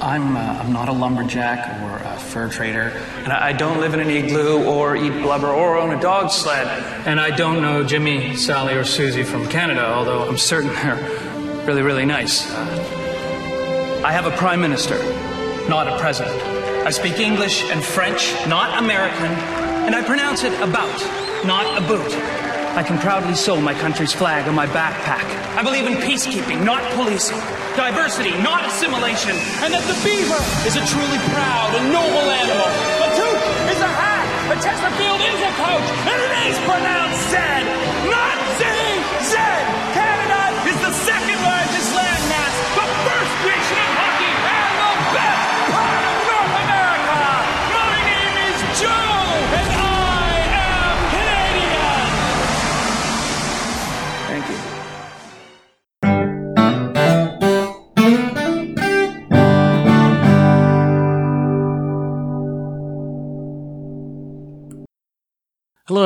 I'm, uh, I'm not a lumberjack or a fur trader, and I I don't live in an igloo or eat blubber or own a dog sled. And I don't know Jimmy, Sally, or Susie from Canada, although I'm certain they're really, really nice. Uh, I have a prime minister, not a president. I speak English and French, not American, and I pronounce it about, not a boot. I can proudly sew my country's flag on my backpack. I believe in peacekeeping, not policing. Diversity, not assimilation. And that the beaver is a truly proud and noble animal. A toque is a hat. A Chesterfield is a coach. And it is pronounced Zed, not Z. Zed. Canada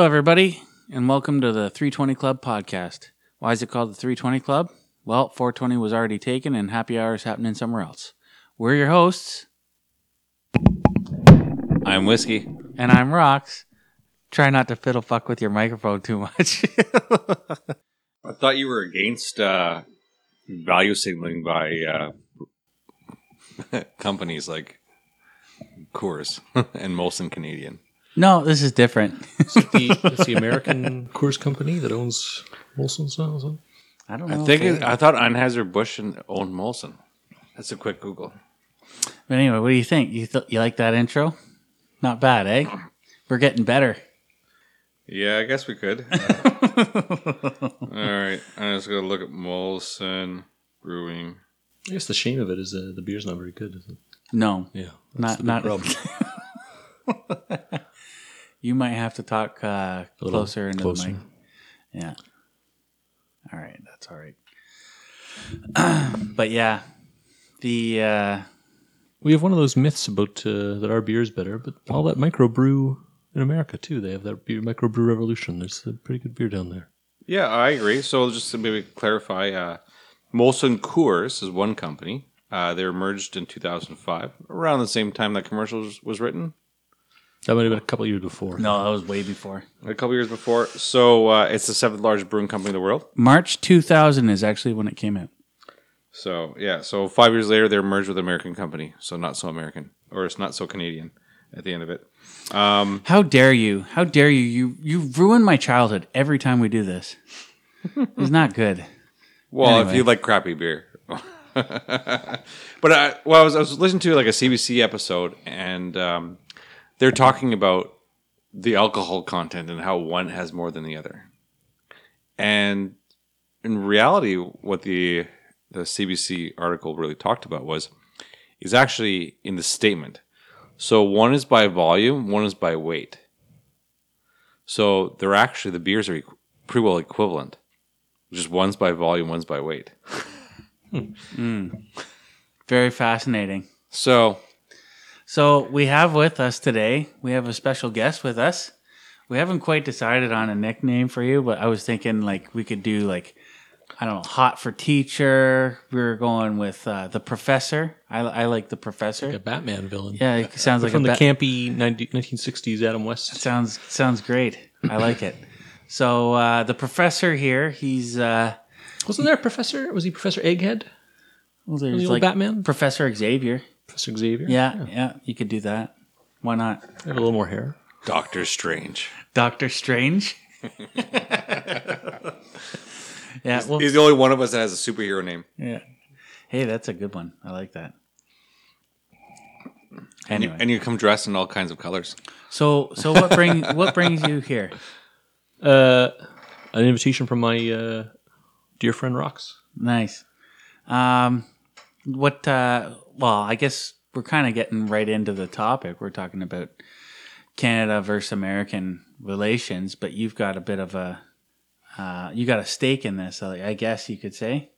everybody, and welcome to the 320 Club podcast. Why is it called the 320 Club? Well, 420 was already taken, and happy hour is happening somewhere else. We're your hosts, I'm whiskey. and I'm Rox. Try not to fiddle fuck with your microphone too much. I thought you were against uh, value signaling by uh, companies like Coors and Molson Canadian. No, this is different. the, it's the American Coors company that owns Molson's now. is it? I don't know. I think it, I thought Anheuser Busch owned Molson. That's a quick Google. but anyway, what do you think? You th- you like that intro? Not bad, eh? We're getting better. Yeah, I guess we could. All right, I'm just gonna look at Molson Brewing. I guess the shame of it is uh, the beer's not very good. Is it? No, Yeah, not the big not. problem. you might have to talk uh, closer into closer. the mic. Yeah. All right, that's all right. but yeah, the uh, We have one of those myths about uh, that our beer is better, but all that microbrew in America too. They have that beer microbrew revolution. There's a pretty good beer down there. Yeah, I agree. So just to maybe clarify, uh, Molson Coors is one company. Uh, they were merged in 2005, around the same time that commercial was, was written, That might have been a couple years before. no, that was way before a couple years before. So uh, it's the seventh largest brewing company in the world. March 2000 is actually when it came out. So yeah, so five years later they're merged with an American company. So not so American, or it's not so Canadian at the end of it. How dare you? How dare you? You you ruin my childhood every time we do this. it's not good. Well, if you like crappy beer. but I, well, I was, I was listening to like a CBC episode, and um, they're talking about the alcohol content and how one has more than the other. And in reality, what the the CBC article really talked about was is actually in the statement. So one is by volume, one is by weight. So they're actually the beers are equ- pretty well equivalent. Just one's by volume, one's by weight. Hmm. Very fascinating. So So we have with us today, we have a special guest with us. We haven't quite decided on a nickname for you, but I was thinking like we could do like I don't know, hot for teacher. We were going with uh, the professor. I, I like the professor. Like a Batman villain. Yeah, it sounds like from the ba- campy 90, 1960s Adam West. Sounds sounds great. I like it. So uh, the professor here, he's uh, Wasn't there a professor? Was he Professor Egghead? well, The there's like Batman? Professor Xavier. Professor Xavier? Yeah, yeah, you could do that. Why not? Have a little more hair. Doctor Strange. Doctor Strange. yeah, well, He's the only one of us that has a superhero name. yeah. Hey, that's a good one. I like that. And you, and you come dressed in all kinds of colors. so so what bring what brings you here? Uh, an invitation from my uh, dear friend Rox. Nice. Um, what? Uh, well, I guess we're kind of getting right into the topic. We're talking about Canada versus American relations, but you've got a bit of a uh, you got a stake in this. I guess you could say.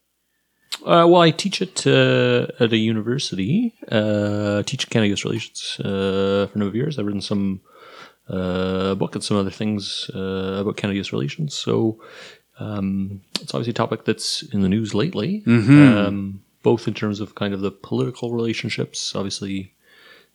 Uh, well, I teach at uh, at a university. Uh, teach Canada-U.S. relations uh, for a number of years. I've written some uh, book and some other things uh, about Canada-U.S. relations. So um, it's obviously a topic that's in the news lately. Um, both in terms of kind of the political relationships, obviously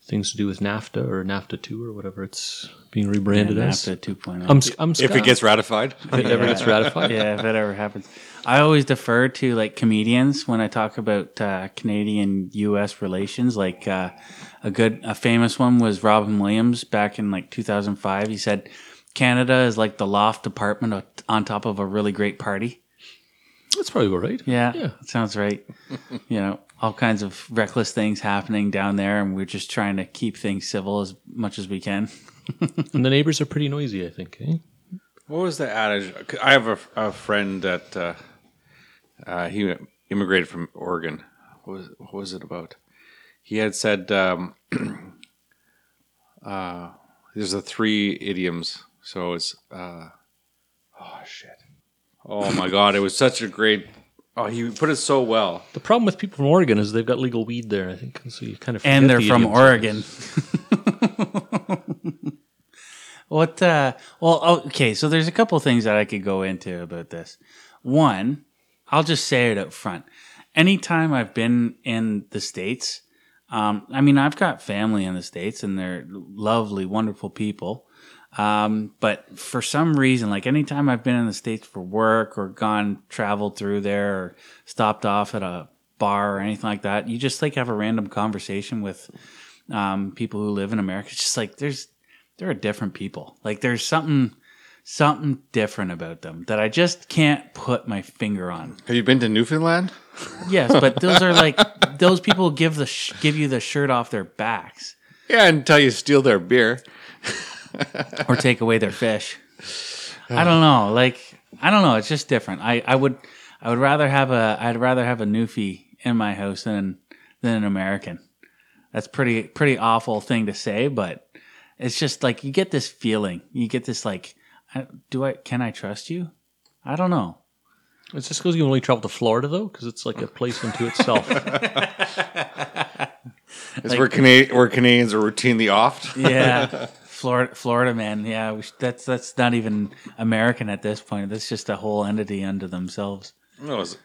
things to do with NAFTA or NAFTA two or whatever it's being rebranded as. NAFTA 2.0. I'm, I'm If it gets ratified, if it ever gets ratified. yeah, if it ever happens. I always defer to like comedians when I talk about uh, Canadian U.S. relations. Like uh, a good, a famous one was Robin Williams back in like 2005. He said, "Canada is like the loft apartment on top of a really great party." That's probably all right. Yeah, Yeah. that sounds right. you know, all kinds of reckless things happening down there, and we're just trying to keep things civil as much as we can. And the neighbors are pretty noisy, I think. Eh? What was the adage? I have a, a friend that uh, uh, he immigrated from Oregon. What was, what was it about? He had said um, uh, there's a three idioms. So it's uh, oh shit. Oh my god! It was such a great. Oh, he put it so well. The problem with people from Oregon is they've got legal weed there, I think. So you kind of and they're the from idioms. Oregon. what? Uh, well, oh, okay. So there's a couple things that I could go into about this. One, I'll just say it up front. Anytime I've been in the states, um, I mean, I've got family in the states, and they're lovely, wonderful people. Um, but for some reason, like anytime I've been in the States for work or gone traveled through there or stopped off at a bar or anything like that, you just like have a random conversation with um, people who live in America. It's just like there's there are different people. Like there's something something different about them that I just can't put my finger on. Have you been to Newfoundland? Yes, but those are like those people give the sh- give you the shirt off their backs Yeah, until you steal their beer. or take away their fish. I don't know. Like I don't know. It's just different. I, I would I would rather have a I'd rather have a Newfie in my house than than an American. That's pretty pretty awful thing to say, but it's just like you get this feeling. You get this like, I- do I can I trust you? I don't know. It's just because you only travel to Florida, though, because it's like a place unto itself. It's where, Cana- where Canadians are routinely off. Yeah, Florida, Florida man. Yeah, we sh- that's that's not even American at this point. That's just a whole entity unto themselves. No, it was,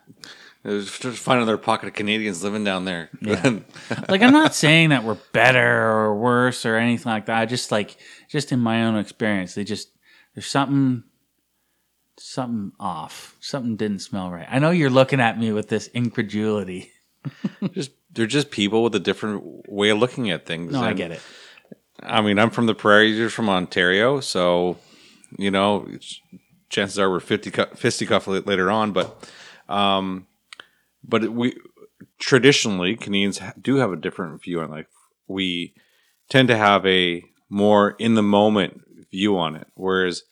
it was just find another pocket of Canadians living down there. like I'm not saying that we're better or worse or anything like that. I just like just in my own experience, they just there's something something off. Something didn't smell right. I know you're looking at me with this incredulity. just they're just people with a different way of looking at things. No, I get it. I mean, I'm from the prairies. You're from Ontario, so you know, chances are we're 50 cu- fisticuff later on. But, um, but we traditionally Canadians do have a different view on life. we tend to have a more in the moment view on it, whereas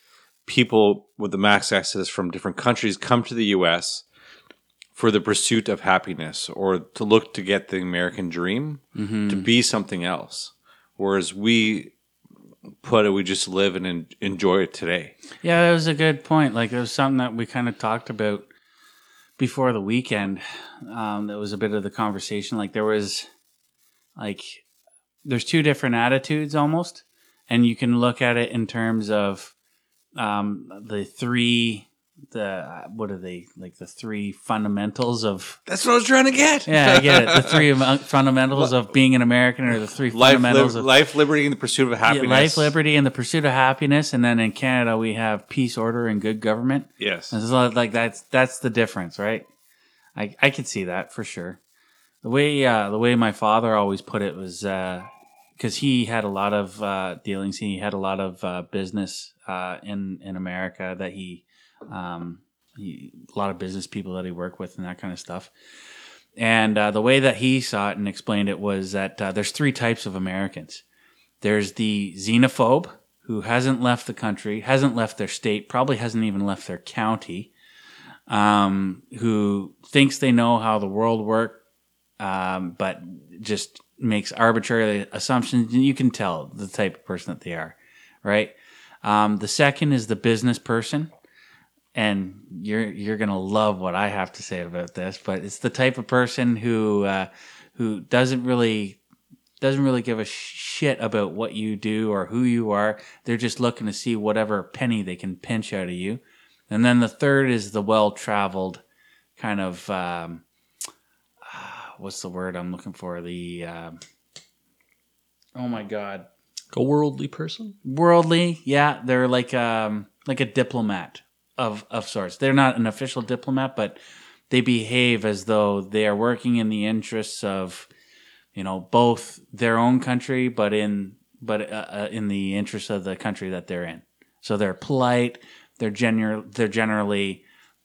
people with the max access from different countries come to the U.S. for the pursuit of happiness or to look to get the American dream to be something else. Whereas we put it, we just live and enjoy it today. Yeah, that was a good point. Like it was something that we kind of talked about before the weekend. Um, that was a bit of the conversation. Like there was, like, there's two different attitudes almost, and you can look at it in terms of um, the three, the what are they like? The three fundamentals of That's what I was trying to get. yeah, I get it. The three fundamentals of being an American, or the three Life, fundamentals li- of life, liberty, and the pursuit of yeah, happiness. life, liberty, and the pursuit of happiness. And then in Canada, we have peace, order, and good government. Yes. It's a lot like that's that's the difference, right? I I could see that for sure. The way uh, the way my father always put it was because he had a lot of uh, dealings. He had a lot of uh, business uh, in in America that he, um, he a lot of business people that he worked with and that kind of stuff. And uh, the way that he saw it and explained it was that uh, there's three types of Americans. There's the xenophobe who hasn't left the country, hasn't left their state, probably hasn't even left their county, um, who thinks they know how the world works, um, but just makes arbitrary assumptions. And you can tell the type of person that they are, right? Um, the second is the business person. And you're you're gonna love what I have to say about this, but it's the type of person who uh, who doesn't really doesn't really give a shit about what you do or who you are. They're just looking to see whatever penny they can pinch out of you. And then the third is the well traveled kind of um, what's the word I'm looking for? The um, oh my god, A worldly person. worldly. Yeah, they're like um like a diplomat of of sorts. They're not an official diplomat, but they behave as though they are working in the interests of you know both their own country, but in but uh, uh, in the interests of the country that they're in. So they're polite. They're general. They're generally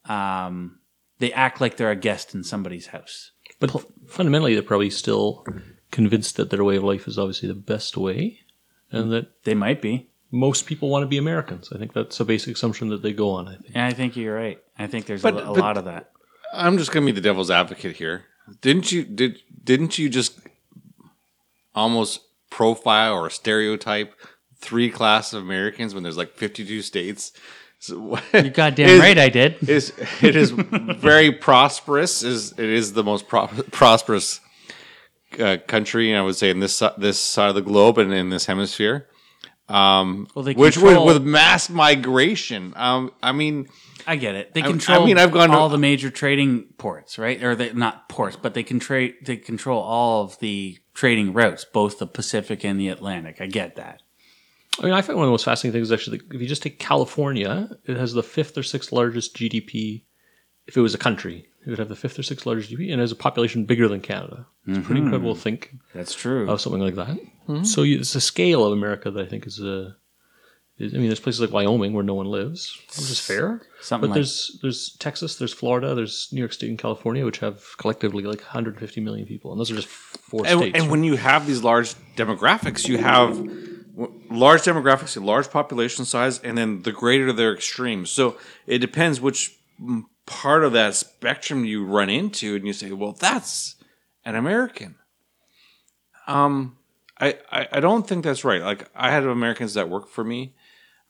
um, they act like they're a guest in somebody's house. But fundamentally, they're probably still convinced that their way of life is obviously the best way, and that They might be. Most people want to be Americans. I think that's a basic assumption that they go on. I think. And I think you're right. I think there's But- a, a but- lot of that. I'm just gonna be the devil's advocate here. Didn't you did didn't you just almost profile or stereotype three class of Americans when there's like 52 states? So, You're goddamn is- right, I did. Is it is very prosperous? Is it is the most pro- prosperous uh, country I would say in this si- this side of the globe and in this hemisphere. Um, Well, they which with, control- with mass migration. Um, I mean, I get it. They I- I mean, I've gone to- all the major trading ports, right? Or they not ports, but they control. They control all of the trading routes, both the Pacific and the Atlantic. I get that. I mean, I find one of the most fascinating things is actually if you just take California, it has the fifth or sixth largest GDP. If it was a country, it would have the fifth or sixth largest GDP, and has a population bigger than Canada. It's pretty incredible to think That's true. of something like that. So you, it's the scale of America that I think is a. Is, I mean, there's places like Wyoming where no one lives, which is fair. Something but like- there's there's Texas, there's Florida, there's New York State and California, which have collectively like 150 million people, and those are just four and, states. and when you have these large demographics, you have large demographics, a large population size, and then the greater their extremes. So it depends which mm, part of that spectrum you run into, and you say, "Well, that's an American." Um, I, I I don't think that's right. Like I had Americans that work for me,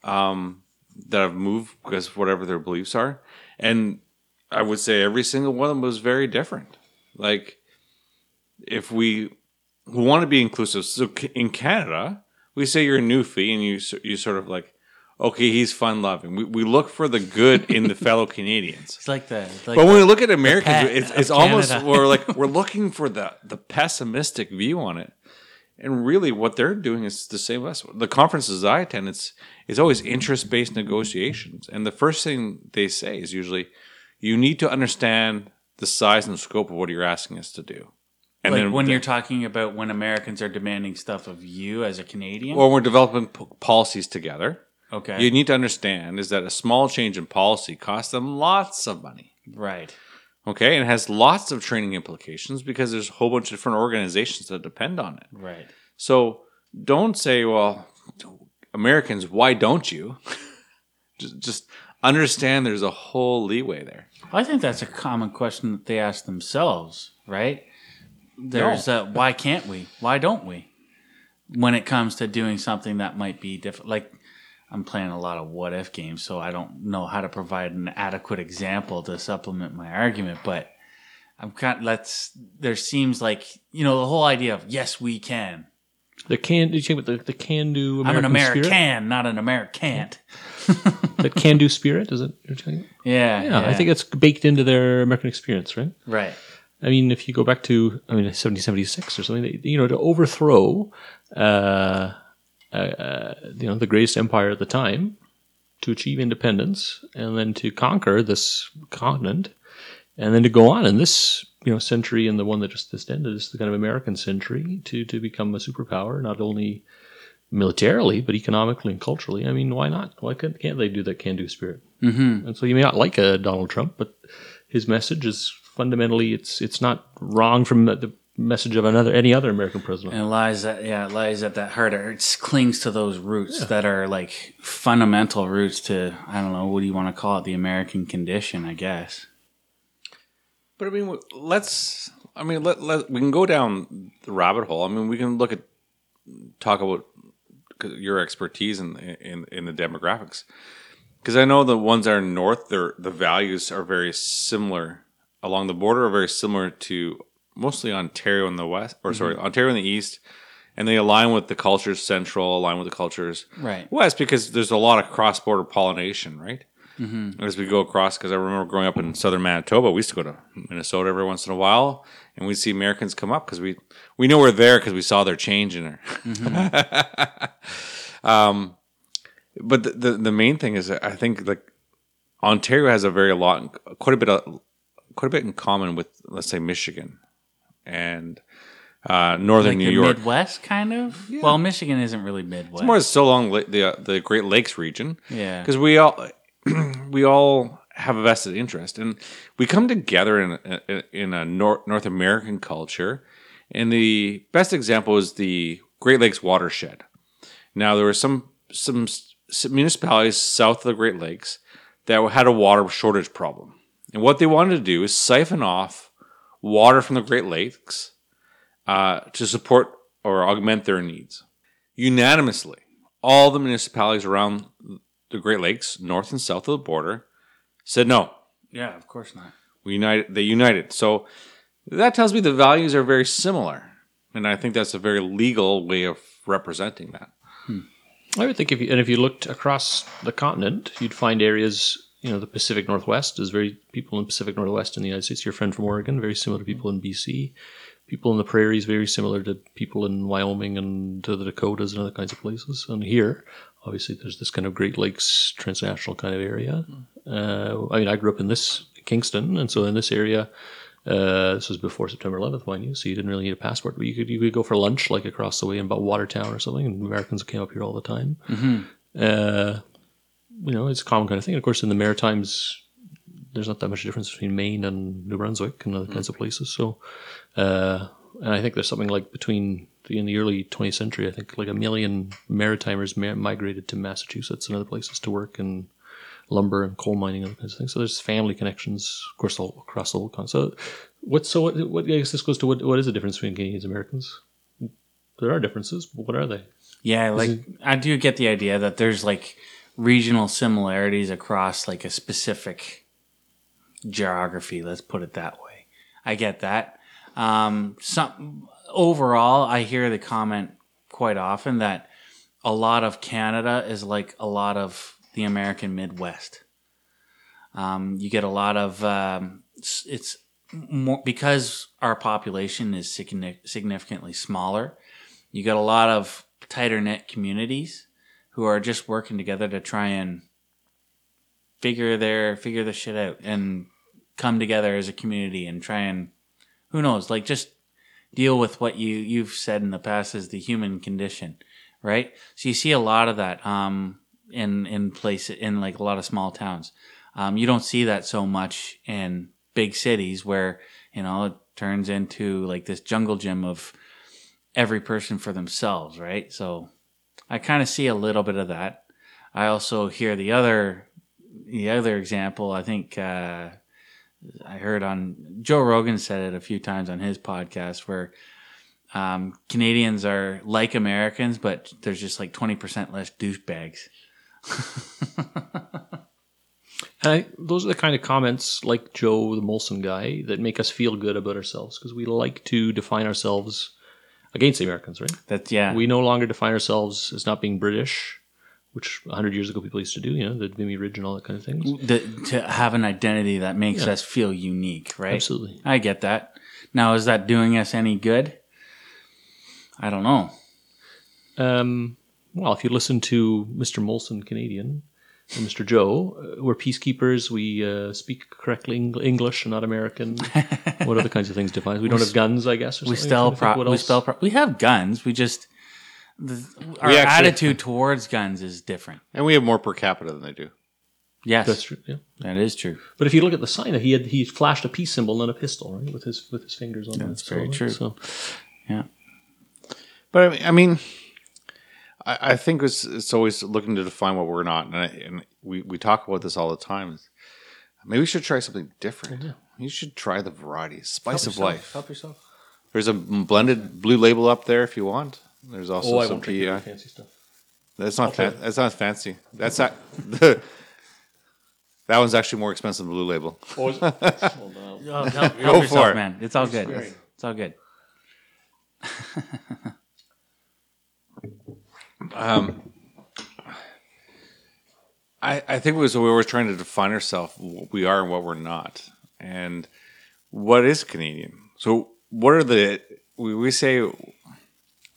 um, that have moved because whatever their beliefs are, and I would say every single one of them was very different. Like if we want to be inclusive. So in Canada, we say you're a newfie, and you you sort of like, okay, he's fun loving. We, we look for the good in the fellow Canadians. It's like that. Like But when we look at Americans, it's, it's almost we're like we're looking for the the pessimistic view on it, and really what they're doing is the same as us. The conferences I attend, it's it's always interest based negotiations, and the first thing they say is usually, you need to understand the size and scope of what you're asking us to do. And like then when the- you're talking about when Americans are demanding stuff of you as a Canadian. or we're developing p- policies together. Okay. You need to understand is that a small change in policy costs them lots of money. right. Okay, and has lots of training implications because there's a whole bunch of different organizations that depend on it. Right. So don't say, "Well, Americans, why don't you?" just, just understand there's a whole leeway there. I think that's a common question that they ask themselves, right? There's uh, why can't we? Why don't we? When it comes to doing something that might be different, like I'm playing a lot of what if games, so I don't know how to provide an adequate example to supplement my argument. But I'm kind. of, Let's. There seems like you know the whole idea of yes, we can. the can, did you think about the, the can do I'm an American American, spirit? not an Americant. That can do spirit, is it? you're talking- Yeah, Yeah, I think it's baked into their American experience, right? right. I mean, if you go back to, I mean, 1776 or something, they, you know, to overthrow, uh, uh, uh, you know, the greatest empire at the time, to achieve independence, and then to conquer this continent, and then to go on in this, you know, century and the one that just just ended is the kind of American century to to become a superpower, not only militarily but economically and culturally. I mean, why not? Why can't, can't they do that can-do spirit? Mm-hmm. And so you may not like a Donald Trump, but his message is fundamentally it's it's not wrong from the message of another any other American president. And it lies at yeah, it lies at that heart. It clings to those roots that are like fundamental roots to I don't know what do you want to call it, the American condition, I guess. But I mean, let's. I mean, let, let we can go down the rabbit hole. I mean, we can look at talk about your expertise in in, in the demographics because I know the ones that are north, their the values are very similar along the border, are very similar to mostly Ontario in the west, or sorry, mm-hmm. Ontario in the east, and they align with the cultures central, align with the cultures Right. west because there's a lot of cross border pollination, right? Mm-hmm. as we go across. Because I remember growing up in southern Manitoba, we used to go to Minnesota every once in a while, and we'd see Americans come up because we we know we're there because we saw their change in her. Mm-hmm. um, but the, the the main thing is, I think like Ontario has a very lot, quite a bit of, quite a bit in common with, let's say, Michigan and uh, northern Like New York. Midwest, kind of. Well, Michigan isn't really Midwest. It's more so along the uh, the Great Lakes region. Yeah. because we all we all have a vested interest, and we come together in a, in a North North American culture. And the best example is the Great Lakes watershed. Now there were some some municipalities south of the Great Lakes that had a water shortage problem, and what they wanted to do is siphon off water from the Great Lakes uh, to support or augment their needs unanimously, all the municipalities around the Great Lakes, north and south of the border, said no. yeah, of course not. We united. They united. So that tells me the values are very similar, and I think that's a very legal way of representing that. I would think if you and if you looked across the continent, you'd find areas. You know, the Pacific Northwest is very people in Pacific Northwest in the United States. Your friend from Oregon, very similar to people in BC. People in the prairies, very similar to people in Wyoming and to the Dakotas and other kinds of places. And here, obviously, there's this kind of Great Lakes transnational kind of area. Uh, I mean, I grew up in this Kingston, and so in this area, uh, this was before September 11th, mind you, so you didn't really need a passport. But you could you could go for lunch like across the way in about Watertown or something, and Americans came up here all the time. Uh, you know, it's a common kind of thing. And of course, in the Maritimes, there's not that much difference between Maine and New Brunswick and other kinds of places. So, uh, and I think there's something like between the, in the early 20th century, I think like a million Maritimers mi- migrated to Massachusetts and other places to work in lumber and coal mining and other kinds of things. So there's family connections, of course, all across the whole continent. So, what? So what? what I guess this goes to what? What is the difference between Canadians and Americans? There are differences, but what are they? Yeah, like I do get the idea that there's like regional similarities across like a specific geography. Let's put it that way. I get that. Um, some overall, I hear the comment quite often that a lot of Canada is like a lot of the American Midwest. Um, you get a lot of um, s- it's more because our population is significantly smaller. You get a lot of tighter knit communities who are just working together to try and figure their figure the shit out and come together as a community and try and who knows like just deal with what you you've said in the past as the human condition right? So you see a lot of that um in in place in like a lot of small towns. Um you don't see that so much in big cities where you know it turns into like this jungle gym of every person for themselves right? So i kind of see a little bit of that i also hear the other the other example i think uh I heard on Joe Rogan said it a few times on his podcast where um, Canadians are like Americans, but there's just like 20% less douchebags. I, those are the kind of comments like Joe, the Molson guy, that make us feel good about ourselves because we like to define ourselves against the Americans, right? That's, yeah. We no longer define ourselves as not being British, which 100 years ago people used to do, you know, the Vimy Ridge and all that kind of things. the, to have an identity that makes Yeah. us feel unique, right? Absolutely. I get that. Now, is that doing us any good? I don't know. Um, well, if you listen to Mr. Molson, Canadian, and Mr. Joe, uh, we're peacekeepers. We uh, speak correctly Eng- English not American. what other kinds of things define us? We don't have guns, I guess. Or We something. spell I'm trying to think pro- we else. spell pro- we have guns. We just the, our We actually- attitude towards guns is different. And we have more per capita than they do. Yes, That's true. Yeah. that is true. But if you look at the sign, he had he flashed a peace symbol, not a pistol, right, with his with his fingers on. it. That's it. very true. So Yeah. But I mean, I, mean, I, I think it's, it's always looking to define what we're not, and, I, and we, we talk about this all the time. Maybe we should try something different. You should try the varieties, spice of life. Help yourself. There's a blended blue label up there if you want. There's also oh, I some won't drink your PEI. fancy stuff. That's not Okay. fan- that's not fancy. That's not the. That one's actually more expensive than Blue Label. Oh, is it? Hold on. Oh, help, help Go yourself, for it. man. It's all good. It's all good. I, I think it was we were trying to define ourselves, what we are and what we're not, and what is Canadian. So, what are the we, we say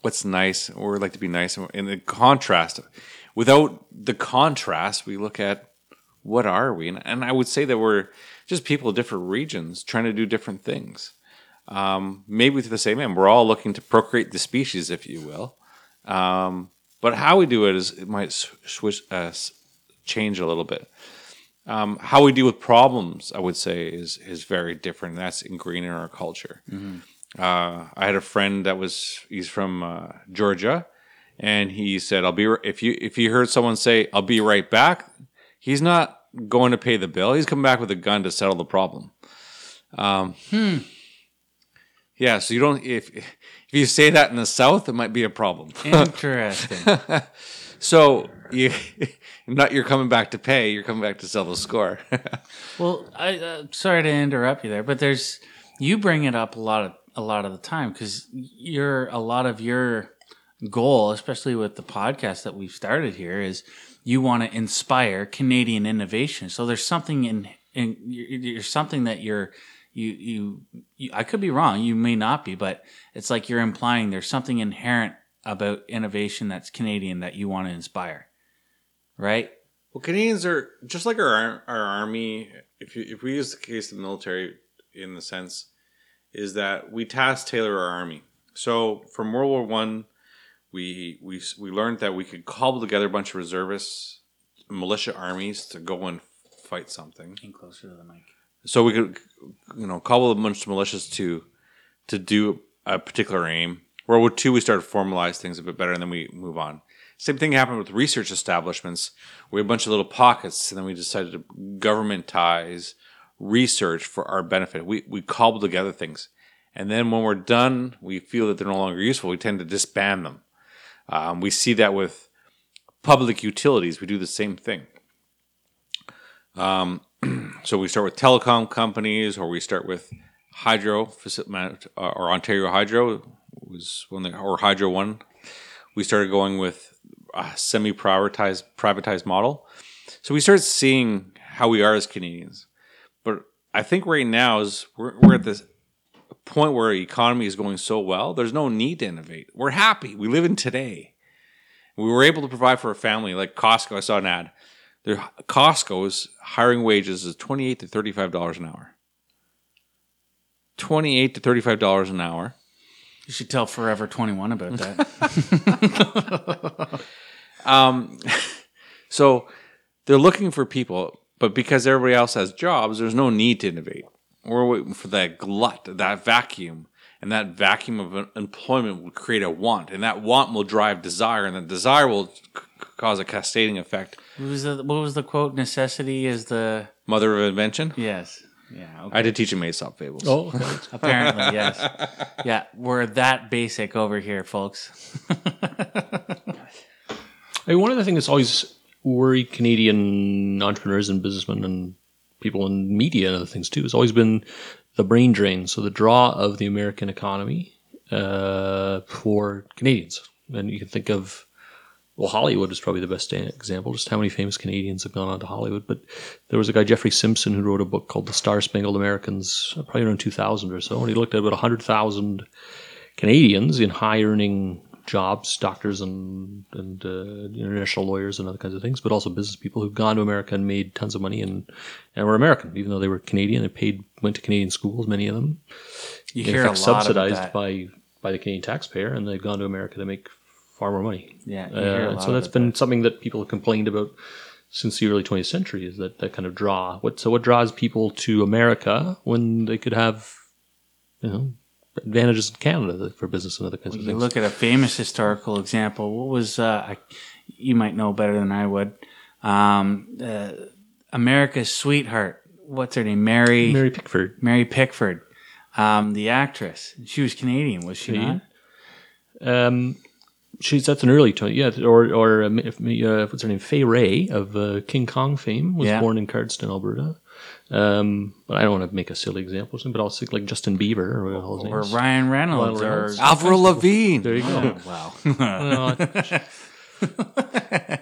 what's nice, or we like to be nice, and in the contrast, without the contrast, we look at what are we, and, and I would say that we're just people of different regions trying to do different things. Um, maybe to the same end, we're all looking to procreate the species, if you will. Um, but how we do it is it might switch, uh, change a little bit. Um, how we deal with problems, I would say, is is very different. That's ingrained in our culture. Uh, I had a friend that was he's from uh, Georgia, and he said, "I'll be if you if you heard someone say I'll be right back, he's not going to pay the bill. He's coming back with a gun to settle the problem." Um, Yeah, so you don't if if you say that in the South, it might be a problem. Interesting. So you not you're coming back to pay, you're coming back to sell the score. well, I uh, sorry to interrupt you there, but there's you bring it up a lot of a lot of the time because you're a lot of your goal, especially with the podcast that we've started here, is you want to inspire Canadian innovation. So there's something in in you're something that you're you, you you I could be wrong, you may not be, but it's like you're implying there's something inherent about innovation that's Canadian that you want to inspire, right? Well, Canadians are just like our our army. If you, if we use the case of the military in the sense, is that we task tailor our army. So from World War One, we we we learned that we could cobble together a bunch of reservists, militia armies to go and fight something. Getting closer to the mic. So we could, you know, cobble a bunch of militias to to do a particular aim. World War II, we started to formalize things a bit better, and then we move on. Same thing happened with research establishments. We had a bunch of little pockets, and then we decided to governmentize research for our benefit. We we cobble together things, and then when we're done, we feel that they're no longer useful. We tend to disband them. Um, we see that with public utilities. We do the same thing. Um, so we start with telecom companies, or we start with hydro uh, or Ontario Hydro was when they or Hydro One. We started going with a semi-privatized privatized model. So we started seeing how we are as Canadians. But I think right now is we're, we're at this point where economy is going so well. There's no need to innovate. We're happy. We live in today. We were able to provide for a family like Costco. I saw an ad. Their Costco's hiring wages is twenty eight to thirty five dollars an hour. Twenty eight to thirty five dollars an hour. You should tell Forever 21 about that. Um, so they're looking for people, but because everybody else has jobs, there's no need to innovate. We're waiting for that glut, that vacuum, and that vacuum of employment will create a want, and that want will drive desire, and that desire will c- cause a cascading effect. What, was the, what was the quote? Necessity is the. Mother of invention. Yes. Yeah. Okay. I did teach him Aesop fables. Oh, okay. Apparently, yes. Yeah, we're that basic over here, folks. I mean, one of the things that's always worried Canadian entrepreneurs and businessmen and people in media and other things too has always been the brain drain. So the draw of the American economy uh, for Canadians, and you can think of well, Hollywood is probably the best example. Just how many famous Canadians have gone on to Hollywood. But there was a guy Jeffrey Simpson who wrote a book called The Star Spangled Americans, uh, probably around 2000 or so, and he looked at about 100,000 Canadians in high earning jobs, doctors and and uh, international lawyers and other kinds of things, but also business people who've gone to America and made tons of money and and were American, even though they were Canadian. They paid went to Canadian schools, many of them. You in hear fact, a lot subsidized by by the Canadian taxpayer, and they've gone to America to make far more money. Yeah, you Uh, so that's been something that people have complained about since the early 20th century is that that kind of draw. What so what draws people to America when they could have, you know, advantages in Canada for business and other kinds of You things. look at a famous historical example. What was uh, I, you might know better than I would? Um, uh, America's sweetheart. What's her name? Mary Mary Pickford. Mary Pickford, um, the actress. She was Canadian, was she Canadian? not? Um, she's that's an early 20, yeah, or or um, uh, what's her name? Fay Wray of uh, King Kong fame was Yeah. born in Cardston, Alberta. Um, but I don't want to make a silly example, but I'll think like Justin Bieber or what his Or. Ryan Reynolds? Ryan Reynolds. Or Avril Lavigne. There you go. wow. Well,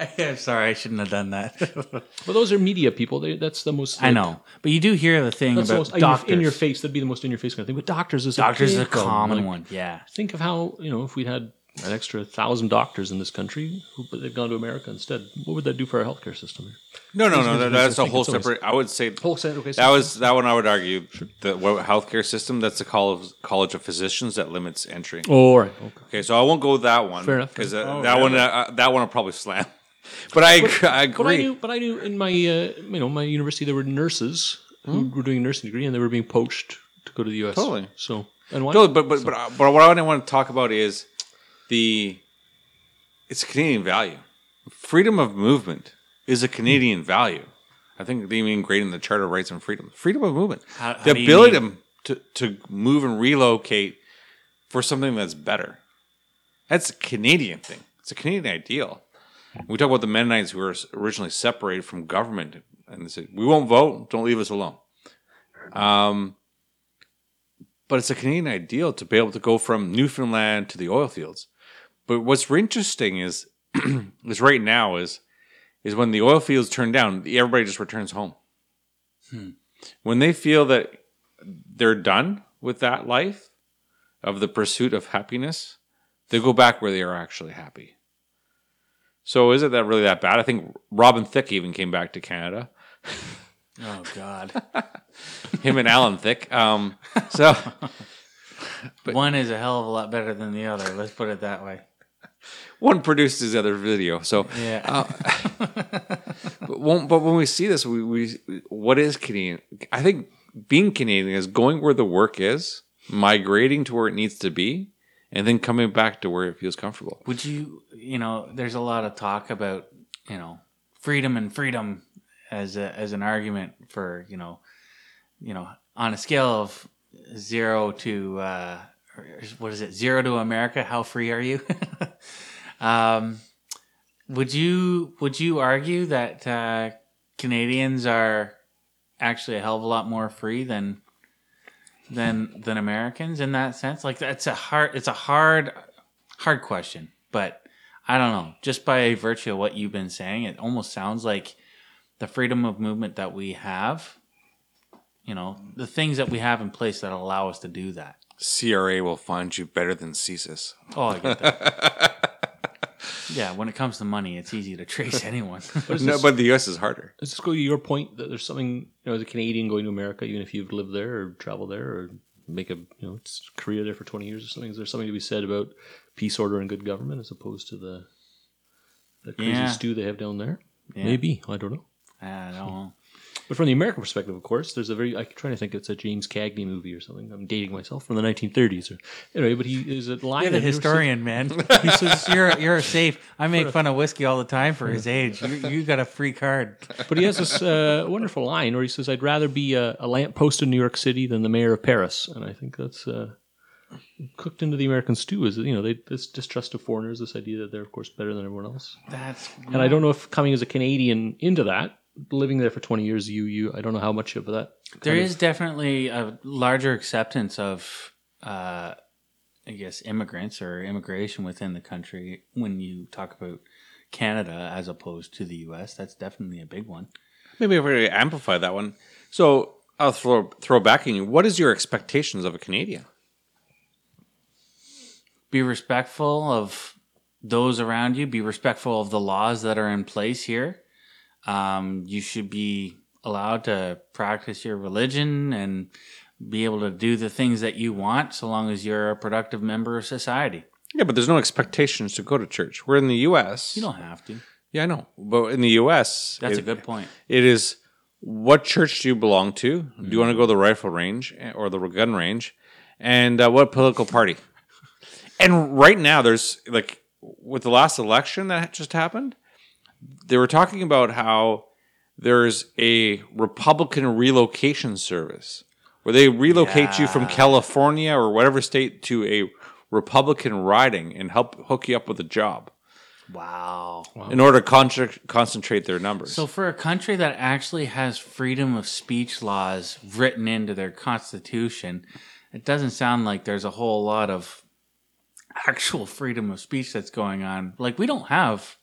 I'm sorry, I shouldn't have done that. Well, those are media people. They, that's the most. I know, but you do hear the thing That's the about most doctors. in your face. That'd be the most in your face kind of thing. But doctors is doctors is a a big one. common Like, one. Yeah, Think of how you know if we had an extra thousand doctors in this country, who, but they've gone to America instead. What would that do for our healthcare system? Here? No, no, no. It's- that- it's- That's a whole it's always- separate. I would say Whole set. Okay, that was that one. I would argue the healthcare system. That's the college college of physicians that limits entry. Oh, all right. Okay. Okay, so I won't go with that one. Fair enough. Because uh, that one, uh, that one, will probably slam. But I, agree- I But I knew, but I knew in my uh, you know my university there were nurses who were doing a nursing degree and they were being poached to go to the U.S. Totally. So and why? No, but but but, uh, but what I want to talk about is the it's a Canadian value. Freedom of movement is a Canadian value. I think they mean great in the Charter of Rights and Freedom. Freedom of movement, How- how the ability mean? to to move and relocate for something that's better. That's a Canadian thing. It's a Canadian ideal. We talk about the Mennonites who were originally separated from government, and they said, "We won't vote. Don't leave us alone." Um, but it's a Canadian ideal to be able to go from Newfoundland to the oil fields. But what's interesting is, is right now is, is when the oil fields turn down, everybody just returns home. When they feel that they're done with that life of the pursuit of happiness, they go back where they are actually happy. So is it that really that bad? I think Robin Thicke even came back to Canada. Oh God. Him and Alan Thicke. Um, so one is a hell of a lot better than the other. Let's put it that way. one produced his other video. So Yeah. but when, but when we see this, we, we what is Canadian? I think being Canadian is going where the work is, migrating to where it needs to be, and then coming back to where it feels comfortable. Would you, you know, there's a lot of talk about, you know, freedom and freedom as a, as an argument for, you know, you know, on a scale of zero to uh, what is it, zero to America? How free are you? um, would you would you argue that uh, Canadians are actually a hell of a lot more free than than than Americans in that sense? Like that's a hard it's a hard hard question, but I don't know. Just by virtue of what you've been saying, it almost sounds like the freedom of movement that we have, you know, the things that we have in place that allow us to do that. CRA will find you better than CSIS. Oh, I get that. yeah, when it comes to money, it's easy to trace anyone. No, but the U.S. is harder. Does this go to your point that there's something you know as a Canadian going to America, even if you've lived there or traveled there or make a you know it's career there for twenty years or something? Is there something to be said about peace, order, and good government as opposed to the the crazy Yeah. stew they have down there? Yeah. Maybe I don't know. I don't know. But from the American perspective, of course, there's a very I'm trying to think it's a James Cagney movie or something. I'm dating myself from the 1930s or anyway, but he is a line. You're the historian, man. He says you're you're safe. I make fun of whiskey all the time for his age. You, you got a free card. But he has this uh, wonderful line where he says, "I'd rather be a, a lamppost in New York City than the mayor of Paris," and I think that's uh, cooked into the American stew. Is you know they this distrust of foreigners, this idea that they're of course better than everyone else. That's And I don't know if coming as a Canadian into that, living there for twenty years, you you I don't know how much of that. there is kind is definitely a larger acceptance of, uh, I guess, immigrants or immigration within the country when you talk about Canada as opposed to the U.S. That's definitely a big one. Maybe if we amplify that one. So I'll throw throw back at you. What is your expectations of a Canadian? Be respectful of those around you. Be respectful of the laws that are in place here. Um, you should be allowed to practice your religion and be able to do the things that you want, so long as you're a productive member of society. Yeah, but there's no expectations to go to church. We're in the U.S. You don't have to. Yeah, I know. But in the U.S., That's a good point. It is what church do you belong to? Do you want to go to the rifle range eh, or the gun range? And uh, what political party? And right now, there's like with the last election that just happened, they were talking about how there's a Republican relocation service where they relocate you from California or whatever state to a Republican riding and help hook you up with a job Wow. in order to con- concentrate their numbers. So, for a country that actually has freedom of speech laws written into their constitution, it doesn't sound like there's a whole lot of actual freedom of speech that's going on. Like, we don't have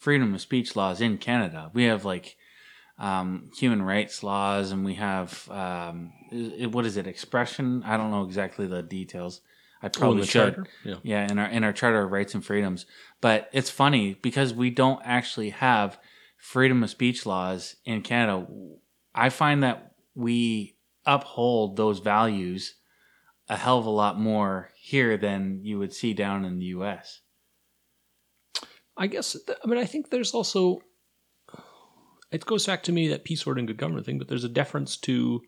freedom of speech laws in Canada. We have like um, human rights laws, and we have um, i- what is it? Expression. I don't know exactly the details. I probably the should. Yeah. yeah, in our in our Charter of Rights and Freedoms. But it's funny because we don't actually have freedom of speech laws in Canada. I find that we uphold those values a hell of a lot more here than you would see down in the U.S. I guess. I mean, I think there's also. It goes back to me that peace, order, and good government thing, but there's a deference to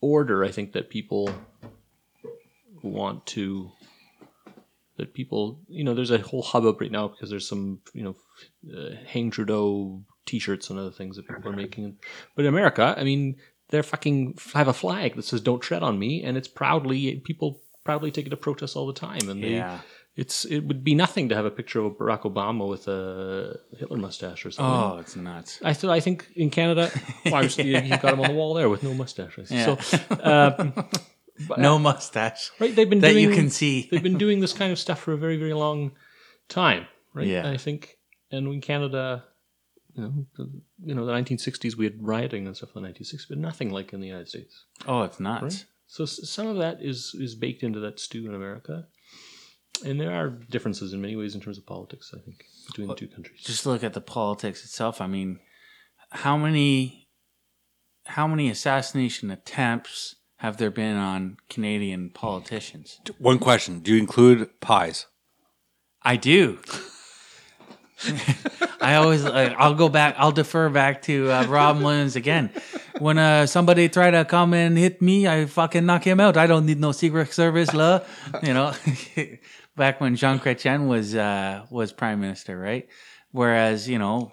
order. I think that people want to. That people, you know, there's a whole hubbub right now because there's some, you know, uh, Hang Trudeau T-shirts and other things that people are making. But in America, I mean, they're fucking have a flag that says "Don't tread on me," and it's proudly people proudly take it to protests all the time, and they Yeah. It's it would be nothing to have a picture of Barack Obama with a Hitler mustache or something. Oh, it's nuts. I th- I think in Canada, well, obviously you- you've got him on the wall there with no mustache. Yeah. So, uh, no mustache right, they've been that doing, you can see. They've been doing this kind of stuff for a very very long time, right? Yeah. I think, and in Canada, you know, the, you know, the 1960s we had rioting and stuff in the 1960s, but nothing like in the United States. Oh, it's nuts. Right? So some of that is is baked into that stew in America. And there are differences in many ways in terms of politics, I think, between the two countries. Just look at the politics itself. I mean, how many how many assassination attempts have there been on Canadian politicians? One question: Do you include pies? I do. I always, like, I'll go back, I'll defer back to uh, Rob Williams again. When uh, somebody try to come and hit me, I fucking knock him out. I don't need no Secret Service law, you know. back when Jean Chrétien was uh, was prime minister, right? Whereas, you know,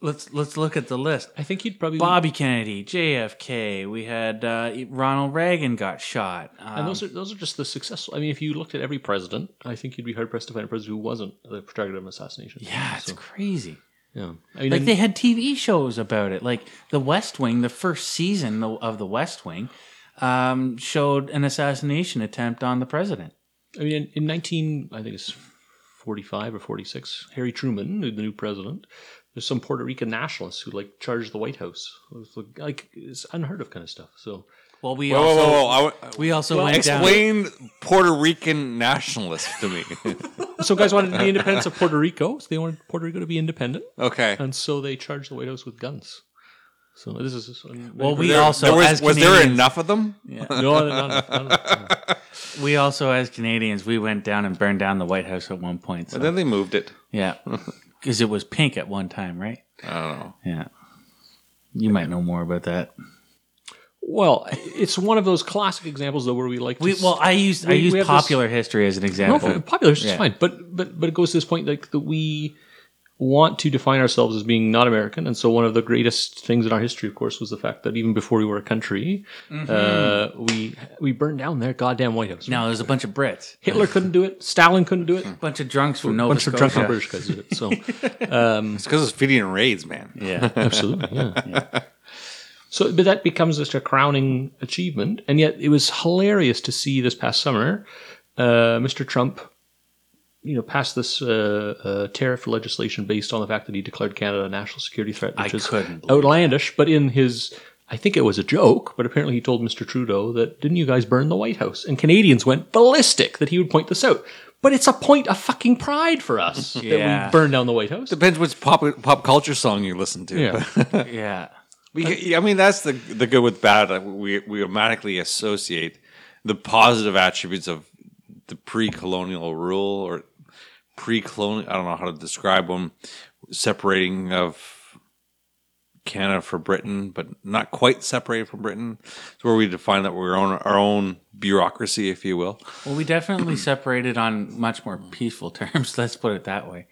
let's let's look at the list. I think you'd probably Bobby Kennedy, JFK. We had uh, Ronald Reagan got shot. Um, And those are those are just the successful. I mean, if you looked at every president, I think you'd be hard pressed to find a president who wasn't the target of an assassination. yeah, it's So, crazy. yeah. I mean, Like they had TV shows about it. Like The West Wing, the first season of The West Wing, um, showed an assassination attempt on the president. I mean, in, in nineteen, I think it's forty-five or forty-six. Harry Truman, the new president. There's some Puerto Rican nationalists who like charged the White House. It was, Like it's unheard of kind of stuff. So Well, we Whoa, whoa, also whoa! whoa. I, we also went down. explain Puerto Rican nationalists to me. so guys wanted the independence of Puerto Rico. So they wanted Puerto Rico to be independent, okay. and so they charged the White House with guns. So this is um, Well, we There- also there was, as was there enough of them? no, no, no, no, no. We also, as Canadians, we went down and burned down the White House at one point. So, But then they moved it. yeah, because it was pink at one time, right? I don't know. Yeah, you might know more about that. Well, it's one of those classic examples though where we like to We well, I used I we- used we have popular history as an example. f- popular is Yeah. fine, but but but it goes to this point like that we want to define ourselves as being not American, and so one of the greatest things in our history, of course, was the fact that even before we were a country, uh, we we burned down their goddamn White House. now there's a bunch of Brits, Hitler couldn't do it. Stalin couldn't do it. a bunch of drunks from A Nova bunch of Scotia. drunken British guys did it. So It's because it's feeding raids, man. Yeah, absolutely, yeah. So, but that becomes just a crowning achievement, and yet it was hilarious to see this past summer, uh, Mr. Trump, you know, pass this uh, uh, tariff legislation based on the fact that he declared Canada a national security threat, which I is couldn't believe outlandish. But in his, I think it was a joke, but apparently he told Mr. Trudeau that didn't you guys burn the White House? And Canadians went ballistic that he would point this out. But it's a point of fucking pride for us that we burned down the White House. Depends which pop pop culture song you listen to. Yeah. yeah. We, I mean, that's the the good with bad. We we automatically associate the positive attributes of the pre-colonial rule or pre-colonial. I don't know how to describe them. Separating of Canada for Britain, but not quite separated from Britain. It's where we define that we're on our own bureaucracy, if you will. Well, we definitely separated on much more peaceful terms. Let's put it that way,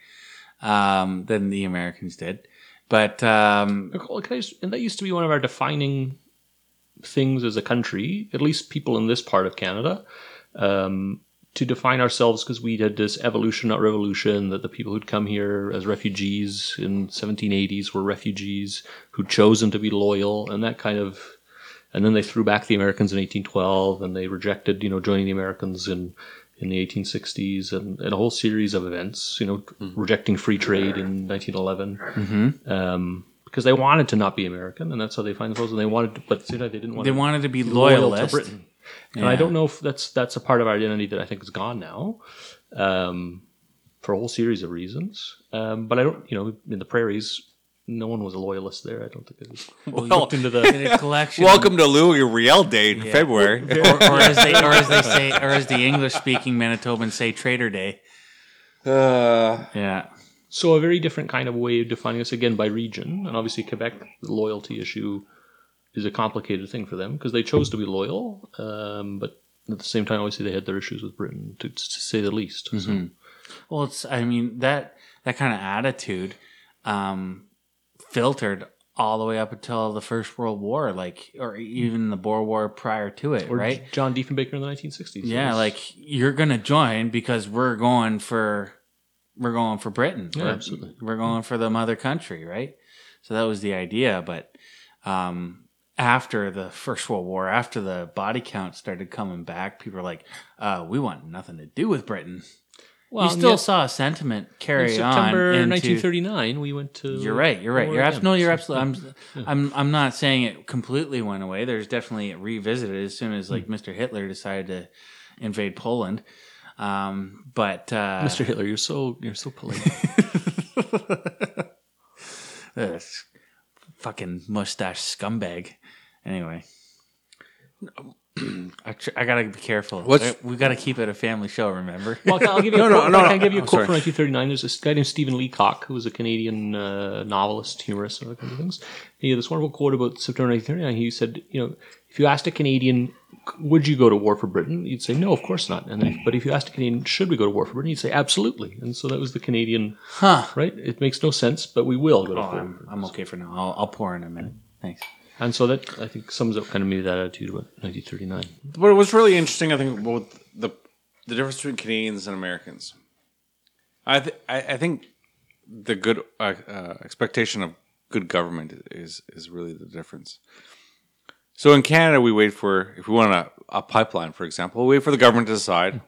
um, than the Americans did. But um, Well, can I just- and that used to be one of our defining things as a country, at least people in this part of Canada, um, to define ourselves because we had this evolution, not revolution, that the people who'd come here as refugees in 1780s were refugees who'd chosen to be loyal, and that kind of. And then they threw back the Americans in 1812, and they rejected, you know, joining the Americans in in the 1860s and, and a whole series of events, you know, rejecting free trade in 1911. Um, because they wanted to not be American, and that's how they find themselves. And they wanted, to, but at the same time, they didn't want They to wanted to be be loyal loyalist. to Britain. And I don't know if that's that's a part of our identity that I think is gone now, um, for a whole series of reasons. Um, but I don't, you know, in the prairies, no one was a loyalist there. I don't think it was. Well, looked into the In collection. welcome to Louis Riel Day in February. or, or as they or as they say or as the English speaking Manitobans say Traitor Day. Uh, Yeah. So a very different kind of way of defining us again by region, and obviously Quebec, the loyalty issue is a complicated thing for them because they chose to be loyal, um, but at the same time, obviously they had their issues with Britain, to, to say the least. So, Well, it's I mean that that kind of attitude um, filtered all the way up until the First World War, like or even the Boer War prior to it, or right? John Diefenbaker in the 1960s. Yeah, like you're gonna join because we're going for we're going for Britain. Yeah, We're- absolutely. We're going for the mother country, right? So that was the idea. But um, after the First World War, after the body count started coming back, people were like, uh, "We want nothing to do with Britain." well, you still yet saw a sentiment carry in on. September 1939, we went to. You're right. You're right. You're abs- no. You're absolutely. I'm. I'm. I'm not saying it completely went away. There's definitely it revisited as soon as like Mr. Hitler decided to invade Poland. Um, but uh, Mr. Hitler, you're so you're so polite. this fucking mustache scumbag. Anyway, I, tr- I gotta be careful. What's- we gotta keep it a family show. Remember? Well, I'll give you a No, no, quote. no, I no. give you a I'm quote from 1939. There's this guy named Stephen Leacock, who was a Canadian uh, novelist, humorist, and other kinds of things. He had this wonderful quote about September 1939. He said, "You know, if you asked a Canadian, would you go to war for Britain? You'd say no, of course not. And then, but if you asked a Canadian, should we go to war for Britain? You'd say absolutely. And so that was the Canadian, Huh? right? It makes no sense, but we will go to Oh, war. I'm, I'm okay for now. I'll, I'll pour in a minute. Thanks. And so that I think sums up kind of maybe that attitude about 1939. But it was really interesting, I think, about the the difference between Canadians and Americans. I th- I, I think the good uh, uh, expectation of good government is is really the difference. So in Canada, we wait for if we want a, a pipeline, for example, we wait for the government to decide.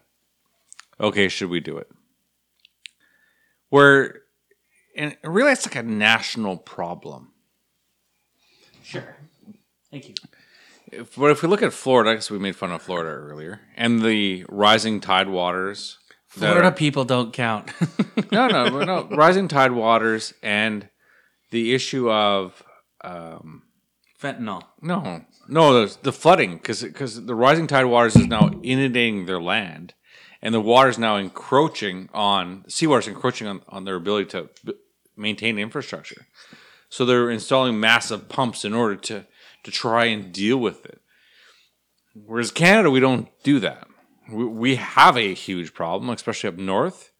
Okay, should we do it? Where, and really, it's like a national problem. Sure. Thank you. If, but if we look at Florida, because we made fun of Florida earlier, and the rising tide waters. that Florida are- people don't count. no, no, no, no, rising tide waters and the issue of um, Fentanyl. no, no, the, the flooding because because the rising tide waters is now inundating their land, and the water is now encroaching on seawater is encroaching on, on their ability to b- maintain infrastructure. So they're installing massive pumps in order to to try and deal with it. Whereas Canada, we don't do that. We, we have a huge problem, especially up north,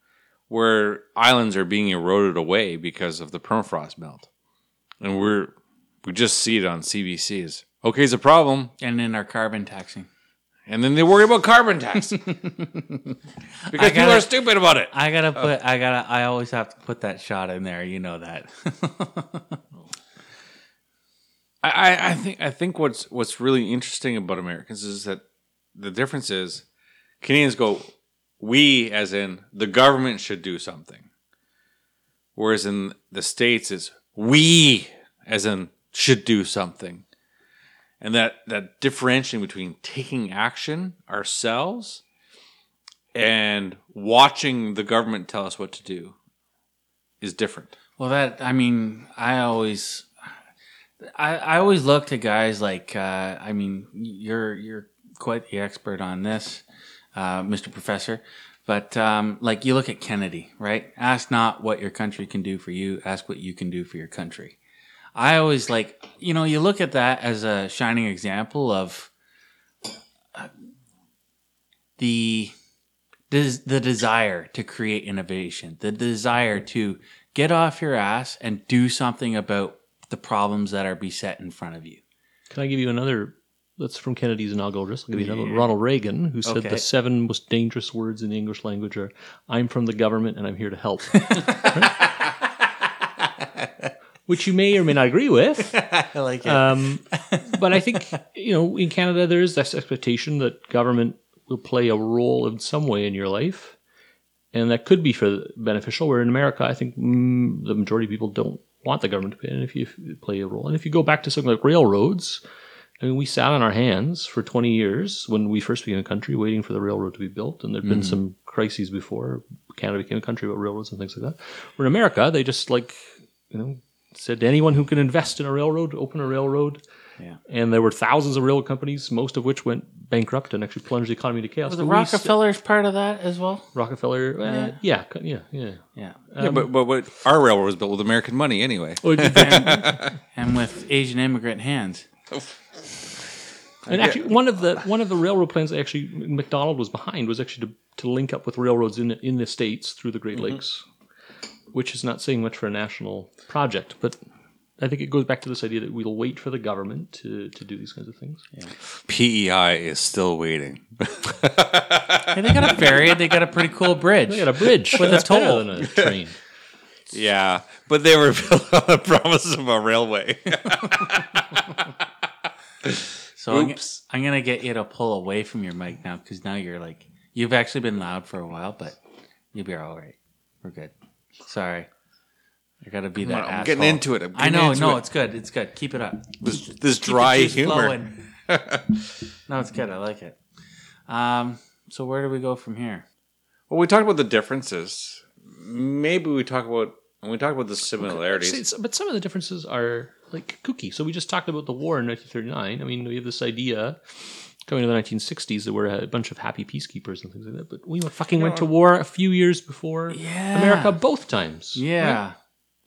where islands are being eroded away because of the permafrost melt, and we're we just see it on CBCs. Okay, it's a problem, And in our carbon taxing. And then they worry about carbon tax because people gotta- are stupid about it. I gotta oh. put. I gotta. I always have to put that shot in there. You know that. I, I, I think I think what's what's really interesting about Americans is that the difference is Canadians go, we as in the government should do something. Whereas in the States is we as in should do something. And that, that differentiating between taking action ourselves and watching the government tell us what to do is different. well, that. I mean, I always. I, I always look to guys like. Uh, I mean, you're you're quite the expert on this, uh, Mr. Professor. But um, like you look at Kennedy, right? Ask not what your country can do for you. Ask what you can do for your country. I always like, you know, you look at that as a shining example of uh, the the desire to create innovation, the desire to get off your ass and do something about the problems that are beset in front of you. Can I give you another? That's from Kennedy's inaugural address. I'll give you another. Ronald Reagan, who said Okay. the seven most dangerous words in the English language are "I'm from the government and I'm here to help," which you may or may not agree with. I like it. Um, but I think you know in Canada there is this expectation that government will play a role in some way in your life, and that could be for beneficial. Where in America, I think mm, the majority of people don't want the government to pay in if you play a role. And if you go back to something like railroads, I mean, we sat on our hands for 20 years when we first became a country, waiting for the railroad to be built. And there'd been some crises before Canada became a country about railroads and things like that. Where in America, they just like, you know, said to anyone who can invest in a railroad, open a railroad. Yeah. And there were thousands of railroad companies, most of which went bankrupt and actually plunged the economy into chaos. Was the But we s- Rockefellers part of that as well? Rockefeller, uh, yeah, co- yeah, yeah. Yeah. yeah, but, but but our railroad was built with American money anyway. Well, it- And with Asian immigrant hands. And actually, one of the one of the railroad plans that actually Macdonald was behind was actually to, to link up with railroads in in the states through the Great Lakes, which is not saying much for a national project, but I think it goes back to this idea that we'll wait for the government to, to do these kinds of things. PEI E is still waiting. Hey, they got a ferry. They got a pretty cool bridge. They got a bridge With a toll. than a train. yeah, but they were built on the promises of a railway. So I'm, Oops. I'm gonna get you to pull away from your mic now because now you're like you've actually been loud for a while, but you'll be all right. We're good. Sorry, I gotta be that. on, I'm getting into it. I'm I know. No, it. it's good. It's good. Keep it up. this, this dry humor. no, it's good. I like it. Um. So where do we go from here? Well, we talked about the differences. Maybe we talk about when we talk about the similarities. See, but some of the differences are like kooky. So we just talked about the war in 1939. I mean, we have this idea coming to the 1960s that we're a bunch of happy peacekeepers and things like that. But we fucking went to war a few years before Yeah. America both times. Yeah. right?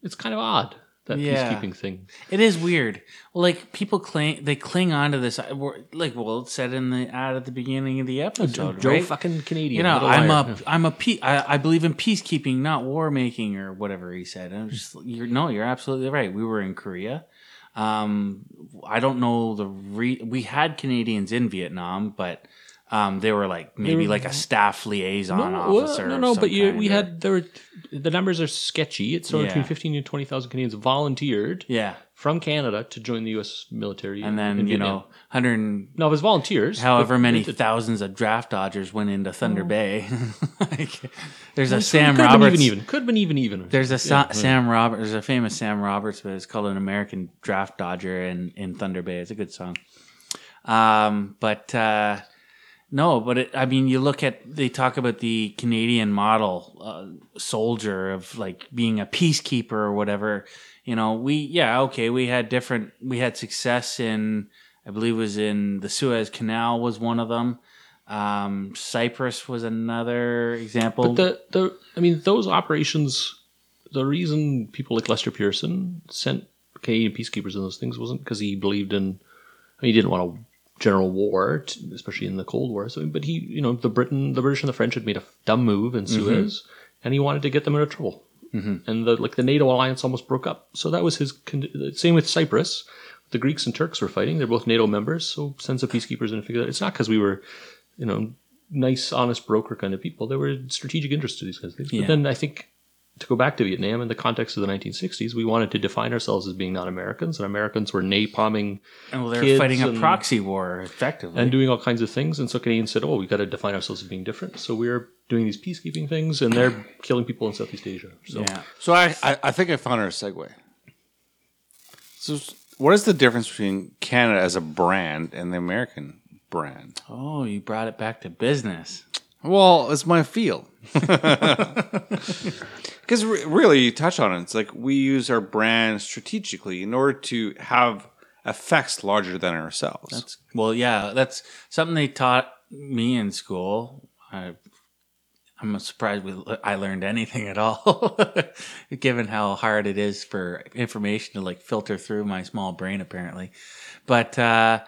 It's kind of odd that Yeah. peacekeeping thing. It is weird. Well, like people cling, they cling on to this. uh, we're- Like, well, it said in the ad at the beginning of the episode, Joe right? fucking Canadian. you know, I'm liar. a, I'm a, pe- I, I believe in peacekeeping, not war making or whatever he said. I'm just, you're no, you're absolutely right. We were in Korea. Um, I don't know the re. We had Canadians in Vietnam, but um, they were like maybe were- like a staff liaison No, well, officer. no, no, but you, we or- had there were the numbers are sketchy. It's somewhere between Yeah. fifteen and twenty thousand Canadians volunteered yeah, from Canada to join the U.S. military, and then you Vietnam. know, hundred no, it was volunteers. however many it- thousands of draft dodgers went into Thunder Oh. Bay. Like, there's a Could Sam been Roberts. even even could have been even even. There's a Sa- Sam Roberts. There's a famous Sam Roberts, but it's called an American Draft Dodger in in Thunder Bay. It's a good song. Um, but uh, no, but it, I mean, you look at they talk about the Canadian model uh, soldier of like being a peacekeeper or whatever. You know, we yeah okay, we had different. We had success in I believe it was in the Suez Canal was one of them. Um, Cyprus was another example. But the the I mean those operations, the reason people like Lester Pearson sent Canadian peacekeepers in those things wasn't because he believed in. I mean, he didn't want a general war, especially in the Cold War. So, but he, you know, the Britain, the British, and the French had made a dumb move in Suez, and he wanted to get them out of trouble. Mm-hmm. And the like the NATO alliance almost broke up. So that was his. Con- same with Cyprus. The Greeks and Turks were fighting. They're both NATO members. So send some peacekeepers in and figure that. It's not because we were, you know, nice, honest broker kind of people. There were strategic interests to these kinds of things. Yeah. But then I think to go back to Vietnam in the context of the 1960s, we wanted to define ourselves as being non-Americans, and Americans were napalming and well, they're kids fighting a proxy war effectively. and doing all kinds of things. And so Canadians said, "Oh, we've got to define ourselves as being different." So we're doing these peacekeeping things, and they're killing people in Southeast Asia. So yeah. So I, I, I think I found our segue. So what is the difference between Canada as a brand and the American brand? Oh, you brought it back to business. Well, it's my field. Because re- really, you touch on it. It's like we use our brand strategically in order to have effects larger than ourselves. That's well, yeah. That's something they taught me in school. I, I'm surprised we, I learned anything at all, given how hard it is for information to like filter through my small brain, apparently. But uh,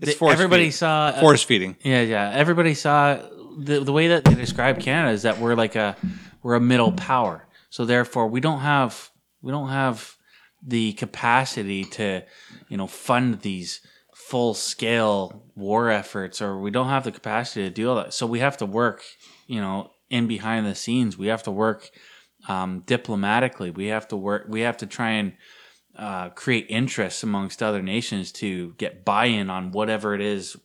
It's the- force everybody feeding. saw uh, Force feeding. Yeah, yeah. Everybody saw the the way that they describe Canada is that we're like a we're a middle power. So therefore, we don't have we don't have the capacity to you know fund these full scale war efforts, or we don't have the capacity to do all that. So we have to work, you know, in behind the scenes. We have to work um, diplomatically. We have to work. We have to try and uh, create interest amongst other nations to get buy-in on whatever it is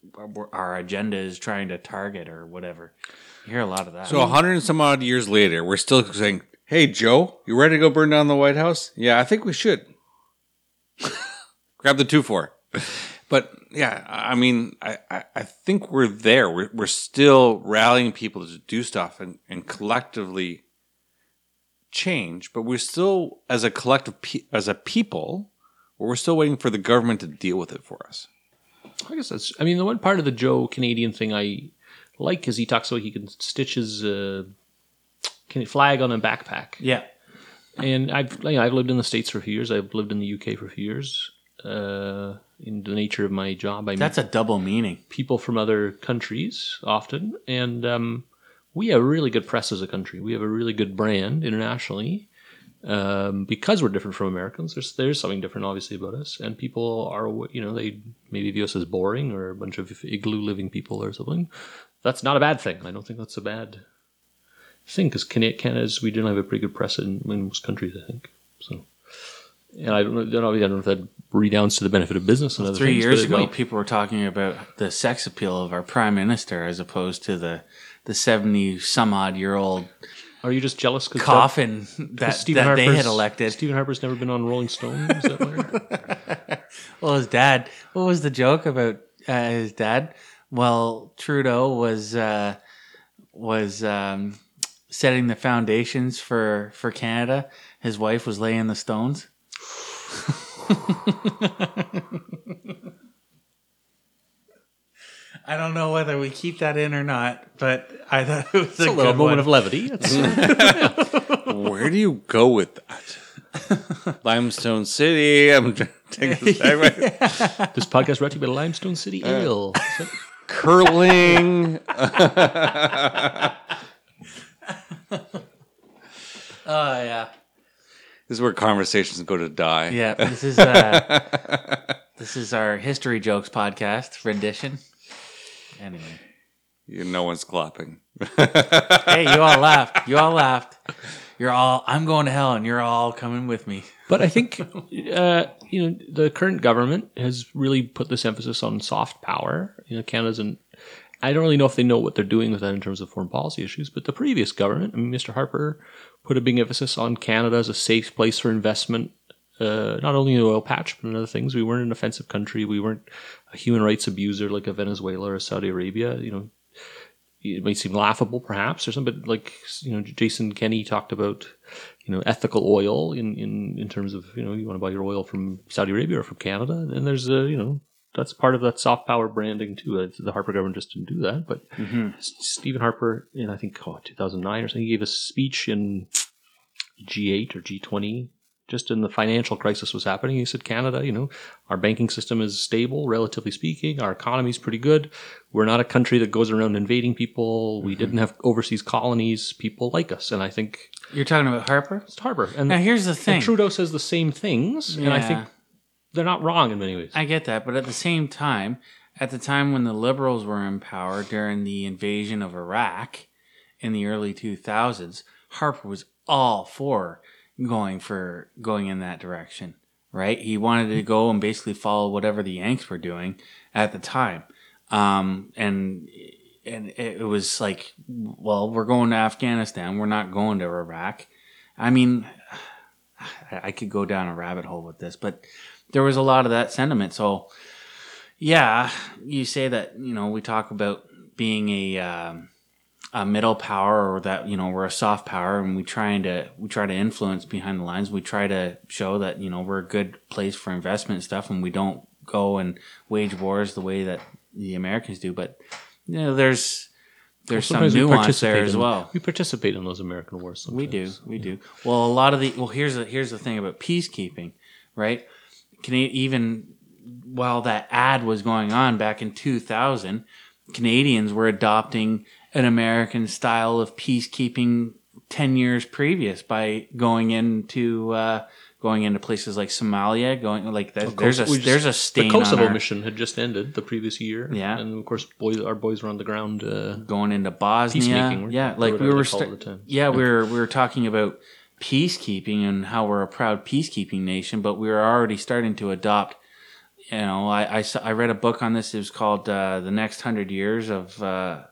our- agenda is trying to target or whatever. You hear a lot of that. So a hundred and some odd years later, we're still saying, "Hey, Joe, you ready to go burn down the White House?" Yeah, I think we should. Grab the two four. But yeah, I I mean, I, I, I think we're there. We're, we're still rallying people to do stuff and, and collectively change. But we're still, as a collective, pe- as a people, we're still waiting for the government to deal with it for us. I guess that's. I mean, the one part of the Joe Canadian thing I like is he talks about he can stitch his uh, can flag on a backpack. yeah, And I've you know, I've lived in the states for a few years. I've lived in the UK for a few years. Uh, in the nature of my job, I meet that's a double meaning. people from other countries often, and um, we have a really good press as a country. We have a really good brand internationally um, because we're different from Americans. There's there's something different, obviously, about us, and people are you know they maybe view us as boring or a bunch of igloo living people or something. That's not a bad thing. I don't think that's a bad thing because Canada's we don't have a pretty good press in, in most countries. I think so. And I don't know. I don't know if that redounds to the benefit of business and other Three things, years ago, people were talking about the sex appeal of our prime minister as opposed to the the seventy some odd year old Are you just jealous because coffin that, that they had elected. Stephen Harper's never been on Rolling Stone. Is that? Well, his dad. What was the joke about uh, his dad? Well, Trudeau was uh, was um, setting the foundations for for Canada. His wife was laying the stones. I don't know whether we keep that in or not, but I thought it was It's a little moment of levity. Where do you go with that? Limestone City. I'm trying to take this back. this podcast brought to you by Limestone City Ale. Curling. Oh yeah, This is where conversations go to die. yeah. This is uh, this is our history jokes podcast rendition. Anyway. You- No one's clapping. hey, you all laughed. You all laughed. You're all. I'm going to hell, and you're all coming with me. But I think uh, you know the current government has really put this emphasis on soft power. You know, Canada's an. I don't really know if they know what they're doing with that in terms of foreign policy issues. But the previous government, I mean, Mr. Harper, put a big emphasis on Canada as a safe place for investment. Uh, not only in the oil patch, but in other things. We weren't an offensive country. We weren't a human rights abuser like a Venezuela or Saudi Arabia. You know, it might seem laughable perhaps or something, but like you know, Jason Kenney talked about you know ethical oil in in in terms of you know you want to buy your oil from Saudi Arabia or from Canada, and there's a you know that's part of that soft power branding too. Uh, The Harper government just didn't do that, but S- Stephen Harper in I think oh, 2009 or something, he gave a speech in G8 or G20 just in the financial crisis was happening. He said, Canada, you know, our banking system is stable, relatively speaking. Our economy's pretty good. We're not a country that goes around invading people. We mm-hmm. didn't have overseas colonies. People like us. And I think You're talking about Harper. it's Harper. And, Now here's the and thing. Trudeau says the same things. And I think they're not wrong in many ways. I get that, but at the same time, at the time when the liberals were in power during the invasion of Iraq in the early 2000s, Harper was all for going for going in that direction, right? He wanted to go and basically follow whatever the Yanks were doing at the time. Um, and and it was like, well, we're going to Afghanistan. We're not going to Iraq. I mean, I could go down a rabbit hole with this, but there was a lot of that sentiment. So, yeah, you say that you know we talk about being a um, a middle power or that you know we're a soft power and we trying to we try to influence behind the lines. We try to show that you know we're a good place for investment and stuff, and we don't go and wage wars the way that the Americans do. But you know, there's there's some nuance there as in- well. We participate in those American wars. Sometimes. We do, we do. Well, a lot of the well, here's the here's the thing about peacekeeping, right? Can even while that ad was going on back in 2000, Canadians were adopting an American style of peacekeeping 10 years previous by going into uh, going into places like Somalia, going like that. There's a just- there's a stain The Kosovo our, mission had just ended the previous year. Yeah. and of course, boys, our boys were on the ground. Uh, going into Bosnia. Yeah, like we were. they call it sta- at the time. yeah, we were we were talking about peacekeeping and how we're a proud peacekeeping nation, but we were already starting to adopt. You know, I I, I read a book on this. It was called uh, "The Next Hundred Years of uh,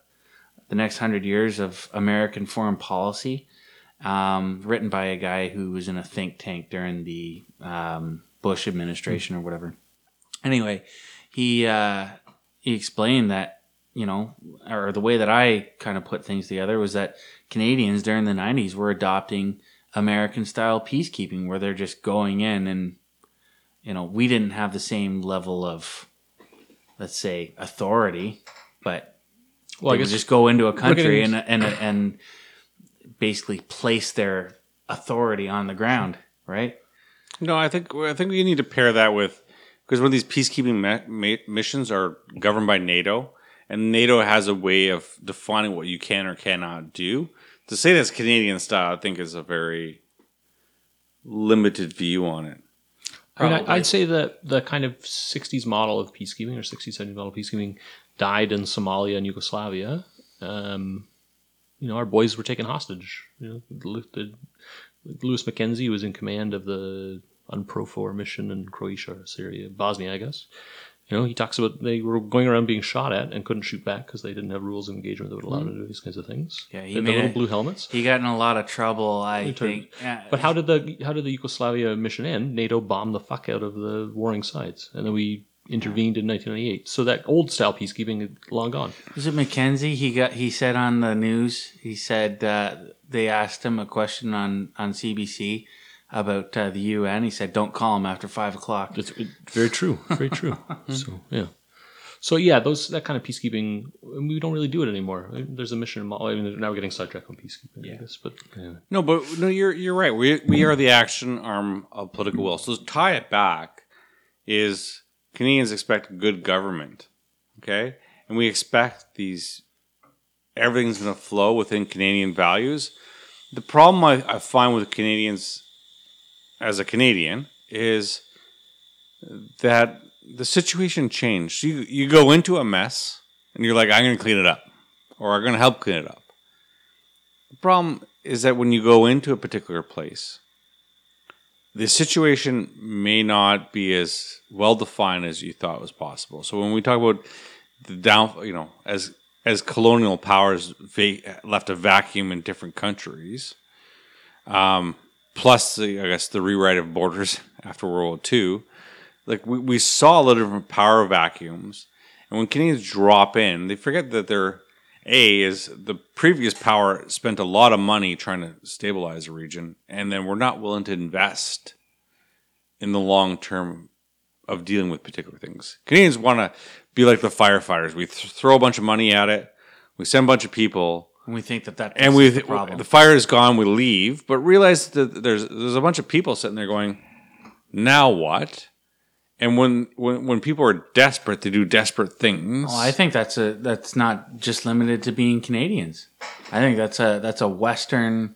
the Next Hundred Years of American Foreign Policy," um, written by a guy who was in a think tank during the um, Bush administration or whatever. Anyway, he uh, he explained that you know, or the way that I kind of put things together was that Canadians during the '90s were adopting American style peacekeeping, where they're just going in and you know we didn't have the same level of let's say authority, but Well, I they would guess just go into a country and and and basically place their authority on the ground, right? No, I think I think we need to pair that with because when these peacekeeping me- ma- missions are governed by NATO, and NATO has a way of defining what you can or cannot do. To say that's Canadian style, I think, is a very limited view on it. I mean, I'd say that the kind of 60s model of peacekeeping or 60s, 70s model of peacekeeping died in Somalia and Yugoslavia. Um, you know, our boys were taken hostage. You know, the, the, Lewis Mackenzie was in command of the UNPROFOR mission in Croatia, Serbia, Bosnia, I guess. You know, he talks about they were going around being shot at and couldn't shoot back because they didn't have rules of engagement that would allow them to do these kinds of things. Yeah, he he the made little a- blue helmets. He got in a lot of trouble, I think. Yeah, But how did the how did the Yugoslavia mission end? NATO bombed the fuck out of the warring sides, and then we intervened in 1998. So that old style peacekeeping is long gone. Was it Mackenzie? He got. He said on the news. He said uh, they asked him a question on on CBC about uh, the UN. He said, "Don't call him after five o'clock." It's very true, very true. so yeah, so yeah, those that kind of peacekeeping we don't really do it anymore. There's a mission. I mean, now we're getting sidetracked on peacekeeping, I guess. But yeah. No, but no, you're you're right. We we are the action arm of political will. So to tie it back is Canadians expect good government, okay, and we expect these everything's going to flow within Canadian values. The problem I, I find with Canadians as a Canadian is that the situation changed. You you go into a mess and you're like, I'm going to clean it up, or I'm going to help clean it up. The problem is that when you go into a particular place, the situation may not be as well defined as you thought was possible. So when we talk about the down, you know, as as colonial powers va- left a vacuum in different countries, um, plus the, I guess the rewrite of borders after World War II, like we, we saw a lot of different power vacuums, and when Canadians drop in, they forget that they're a is the previous power spent a lot of money trying to stabilize a region, and then we're not willing to invest in the long term of dealing with particular things. Canadians want to be like the firefighters. We th- throw a bunch of money at it, we send a bunch of people, And we think that that and we the problem. the fire is gone. We leave, but realize that there's there's a bunch of people sitting there going, "Now what?" And when when when people are desperate to do desperate things, Well, I think that's a that's not just limited to being Canadians. I think that's a that's a Western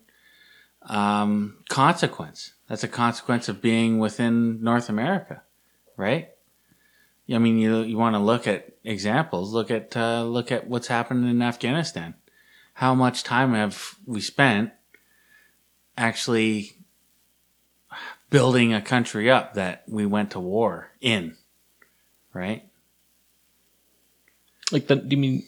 um, consequence. That's a consequence of being within North America, right? I mean, you you want to look at examples. Look at uh, look at what's happened in Afghanistan. How much time have we spent actually building a country up that we went to war in, right? like that. Do you mean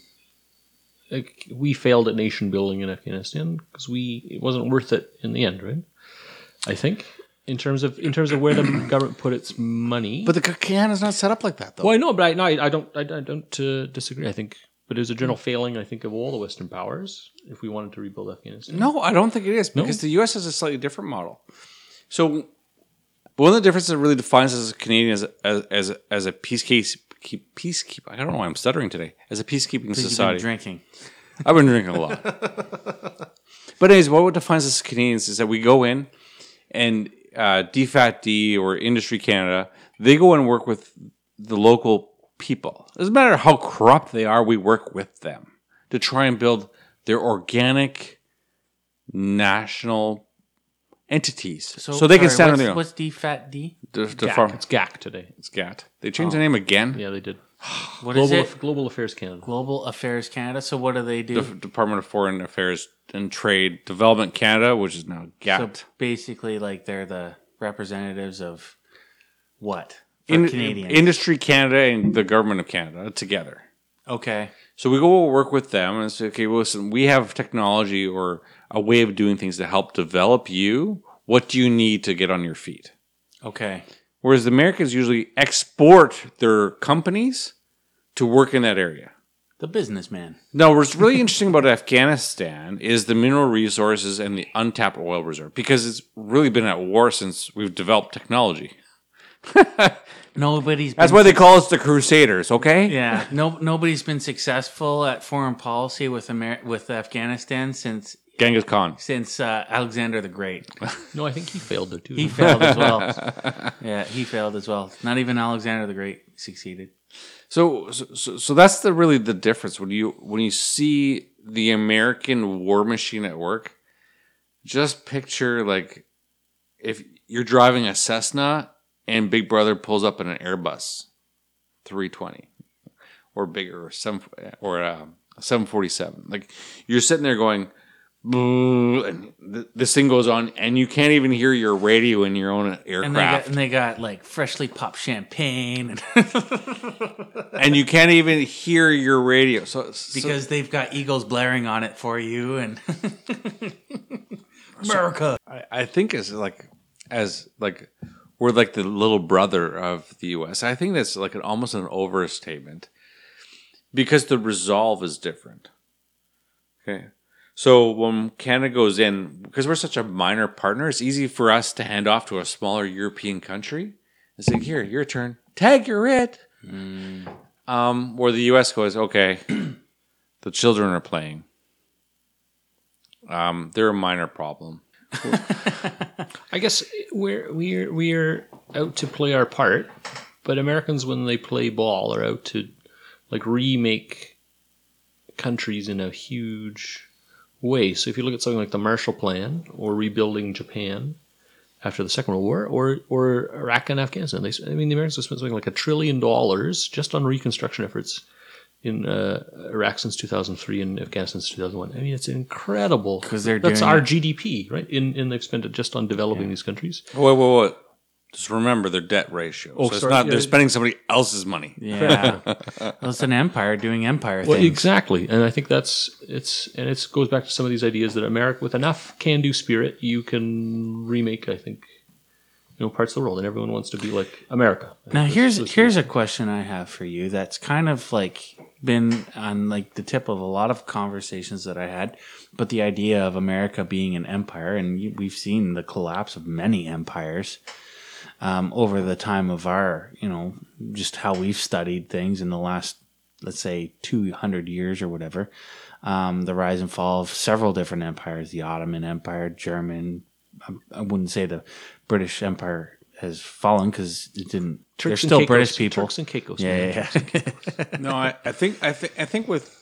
like we failed at nation building in Afghanistan because we it wasn't worth it in the end, right? I think in terms of in terms of where the government put its money. but the Canada's not set up like that though. well, I know, but I, no, I, I don't. I, I don't uh, disagree. I think, but it was a general failing. I think of all the Western powers if we wanted to rebuild Afghanistan. No, I don't think it is because the U.S. has a slightly different model. So, one of the differences that really defines us as Canadians as as as, a peacekeep keep peacekeeper. I don't know why I'm stuttering today. As a peacekeeping You've been society, drinking. I've been drinking a lot. but anyways, what defines us as Canadians is that we go in and uh, DFAT-D or Industry Canada, they go and work with the local people. Doesn't matter how corrupt they are, we work with them to try and build their organic national entities, so, So, they can sorry, stand on what's, their own. What's DFAT D? The- the GAC. farm- It's GAC today. It's GAC. They changed the oh. name again. Yeah, they did. What is Global, it? Global Affairs Canada. Global Affairs Canada. So what do they do? the Department of Foreign Affairs and Trade Development Canada, which is now GAC. so GATT. basically, like they're the representatives of what for In- Canadians? Industry Canada and the government of Canada together. okay. So we go work with them and say, okay, well, listen, we have technology or a way of doing things to help develop you. What do you need to get on your feet? Okay. Whereas the Americans usually export their companies to work in that area. The businessman. No, what's really interesting about Afghanistan is the mineral resources and the untapped oil reserve because it's really been at war since we've developed technology. Nobody's. That's why they call us the Crusaders, okay? Yeah. No. Nobody's been successful at foreign policy with Amer- with Afghanistan since Genghis Khan. since uh, Alexander the Great. No, I think he failed there too. He failed as well. Yeah, he failed as well. Not even Alexander the Great succeeded. So, so, so- so that's the really the difference when you when you see the American war machine at work. Just picture like if you're driving a Cessna and Big Brother pulls up in an Airbus 320 or bigger or some or a 747. Like you're sitting there going. "Boo," And th- this thing goes on, and you can't even hear your radio in your own And they got aircraft. and they got like freshly popped champagne and and you can't even hear your radio. So so- because they've got eagles blaring on it for you and America. I, I think as like as like we're like the little brother of the U.S. I think that's like an almost an overstatement because the resolve is different. Okay. So when Canada goes in, because we're such a minor partner, it's easy for us to hand off to a smaller European country and say, "Here, your turn. Tag, you're it." Um, where the U.S. goes, "Okay, the children are playing. Um, they're a minor problem." I guess we're we're we're out to play our part, but Americans when they play ball are out to like remake countries in a huge way. So if you look at something like the Marshall Plan or rebuilding Japan after the Second World War, or or Iraq and Afghanistan, they I mean the Americans have spent something like a trillion dollars just on reconstruction efforts in uh, Iraq since 2003 and Afghanistan since 2001. I mean, it's incredible 'Cause they're that's doing our it- GDP, right? In and they've spent it just on developing these countries. Wait, wait, wait. Just remember their debt ratio. Oh, so it's sorry, not yeah. they're spending somebody else's money. Yeah. well, it's an empire doing empire Well, things. exactly, and I think that's it's and it goes back to some of these ideas that America, with enough can-do spirit, you can remake. I think you know parts of the world, and everyone wants to be like America. Now This- here's this- here's a question I have for you that's kind of like been on like the tip of a lot of conversations that I had, but the idea of America being an empire, and we've seen the collapse of many empires um, over the time of our, you know, just how we've studied things in the last, let's say, two hundred years or whatever. Um, the rise and fall of several different empires: the Ottoman Empire, German. I, I wouldn't say the British Empire has fallen because it didn't. Turks they're still Caicos. British people. Turks and Caicos. yeah, yeah, yeah. No, I, I think I think I think with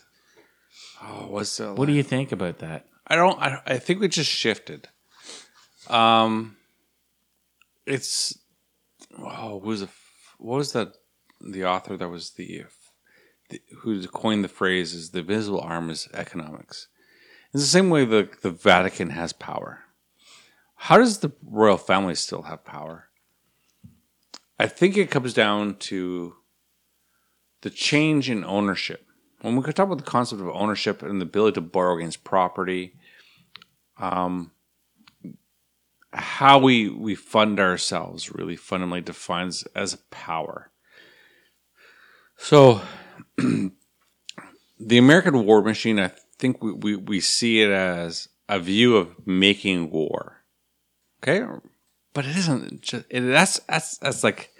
oh, what's the what do you think about that? I don't. I, I think we just shifted. Um, it's oh, was a, what was that? The author that was the, the who coined the phrase is the visible arm is economics. It's the same way the the Vatican has power. How does the royal family still have power? I think it comes down to the change in ownership. When we could talk about the concept of ownership and the ability to borrow against property, um, how we we fund ourselves really fundamentally defines as power. So, the American war machine, I think we, we, we see it as a view of making war. Okay, but it isn't. Just, it, that's that's that's like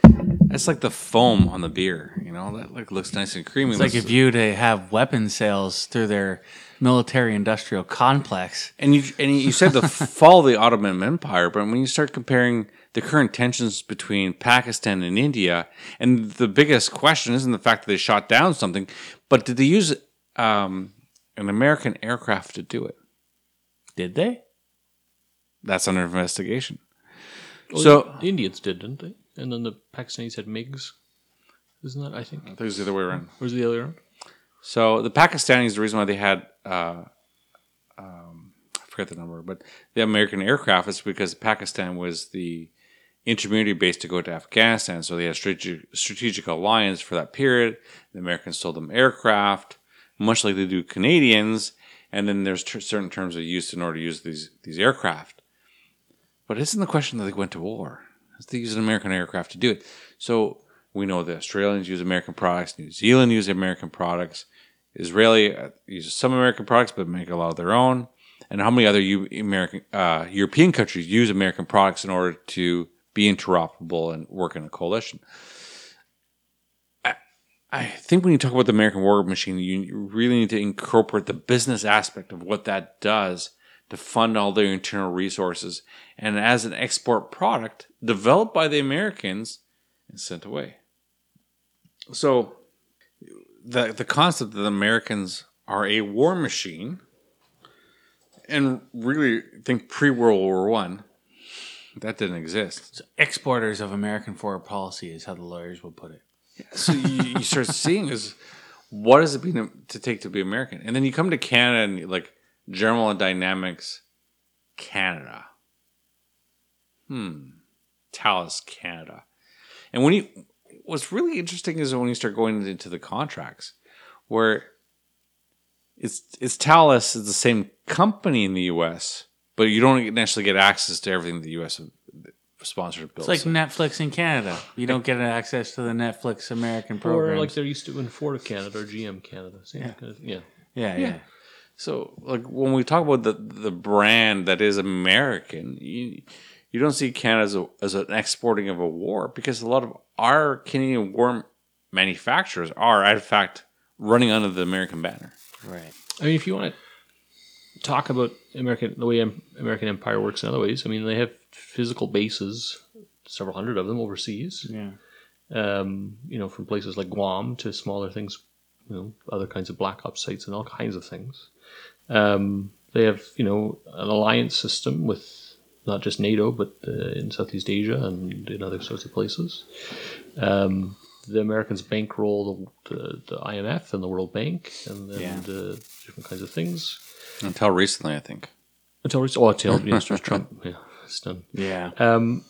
that's like the foam on the beer. You know that like looks nice and creamy. It's like if you to have weapon sales through their military-industrial complex. And you and you said the fall of the Ottoman Empire, but when you start comparing the current tensions between Pakistan and India, and the biggest question isn't the fact that they shot down something, but did they use um, an American aircraft to do it? Did they? That's under investigation. Well, So- the Indians did, didn't they? And then the Pakistanis had MiGs. Isn't that? I think. I think it was the other way around. Where's the other way around? So the Pakistanis, the reason why they had, uh, um, I forget the number, but the American aircraft is because Pakistan was the intermediate base to go to Afghanistan. So they had strategic, strategic alliance for that period. The Americans sold them aircraft, much like they do Canadians. And then there's ter- certain terms of use in order to use these these aircraft. But isn't the question that they went to war? They use an American aircraft to do it. So we know the Australians use American products, New Zealand use American products, Israeli uh, uses some American products but make a lot of their own. And how many other U- American uh, European countries use American products in order to be interoperable and work in a coalition? I, I think when you talk about the American war machine, you really need to incorporate the business aspect of what that does to fund all their internal resources and as an export product developed by the Americans and sent away. So the the concept that the Americans are a war machine and really think pre World War One that didn't exist. Exporters of American foreign policy is how the lawyers would put it. So you, you start seeing is what does it mean to take to be American? And then you come to Canada and like General Dynamics Canada. Hmm. Thales Canada. And when you what's really interesting is when you start going into the contracts where it's it's Thales is the same company in the US, but you don't necessarily get access to everything the US sponsored It's builds. like Netflix in Canada. You don't get access to the Netflix American programs. Or like they're used to in Ford of Canada or GM Canada. Same Yeah. kind of- yeah. yeah, yeah, So, like when we talk about the the brand that is American, you you don't see Canada as, a, as an exporting of a war because a lot of our Canadian war manufacturers are, in fact, running under the American banner. right. I mean, if you want to talk about American the way American Empire works in other ways, I mean, they have physical bases, several hundred of them overseas. Yeah. Um, you know, from places like Guam to smaller things, you know, other kinds of black ops sites and all kinds of things. Um, they have, you know, an alliance system with not just NATO, but uh, in Southeast Asia and in other sorts of places. Um, the Americans bankroll the, the, the IMF and the World Bank and, and Yeah. uh, different kinds of things. Until recently, I think. Until oh, until Mr. Trump, yeah, it's done. Yeah. Um,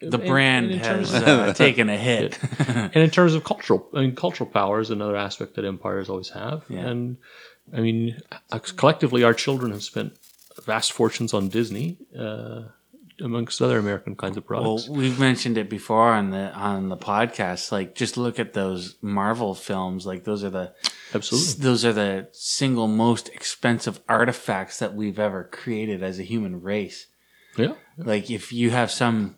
The and- brand and has terms uh, taken a hit. and in terms of cultural, I mean, cultural power is another aspect that empires always have. Yeah. And I mean, uh, collectively, our children have spent vast fortunes on Disney, uh, amongst other American kinds of products. Well, we've mentioned it before on the on the podcast. Like, just look at those Marvel films. Like, those are the Absolutely. those are the single most expensive artifacts that we've ever created as a human race. Yeah. Like, if you have some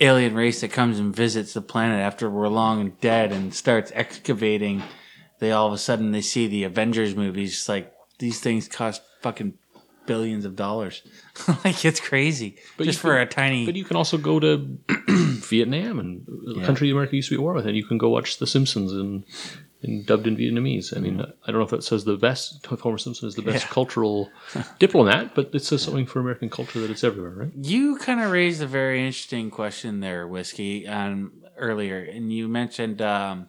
alien race that comes and visits the planet after we're long and dead and starts excavating, they all of a sudden they see the Avengers movies. Like, these things cost fucking billions of dollars. like, it's crazy. But just for can- a tiny. But you can also go to Vietnam and a country America used to be at war with, and you can go watch The Simpsons and, and dubbed in Vietnamese. I mean, I don't know if that says the best. Homer Simpson is the best Yeah. cultural diplomat, but it says something for American culture that it's everywhere, right? You kind of raised a very interesting question there, whiskey, um, earlier, and you mentioned um,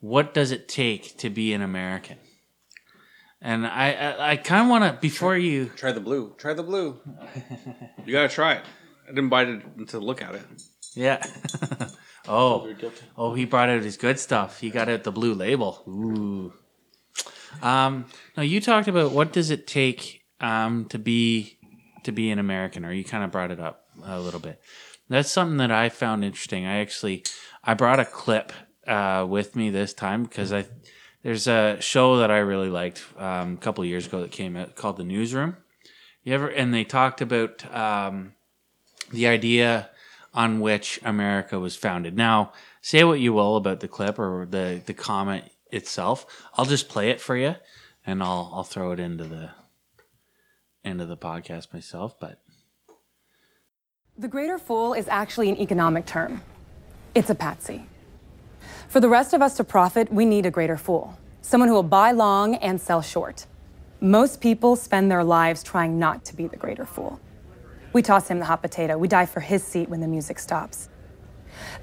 what does it take to be an American? And I, I, I kind of want to before you. Try the blue. Try the blue. you gotta try it. I didn't bite it to look at it. Yeah. oh, oh, he brought out his good stuff. He got out the blue label. Ooh. Um, no, you talked about what does it take um, to be to be an American, or you kind of brought it up a little bit. That's something that I found interesting. I actually I brought a clip uh, with me this time because I there's a show that I really liked um, a couple of years ago that came out called The Newsroom. You ever and they talked about um, the idea on which America was founded. Now, say what you will about the clip or the the comment itself. I'll just play it for you, and I'll I'll throw it into the into the podcast myself. But The greater fool is actually an economic term. It's a patsy. For the rest of us to profit, we need a greater fool, someone who will buy long and sell short. Most people spend their lives trying not to be the greater fool. We toss him the hot potato, we die for his seat when the music stops.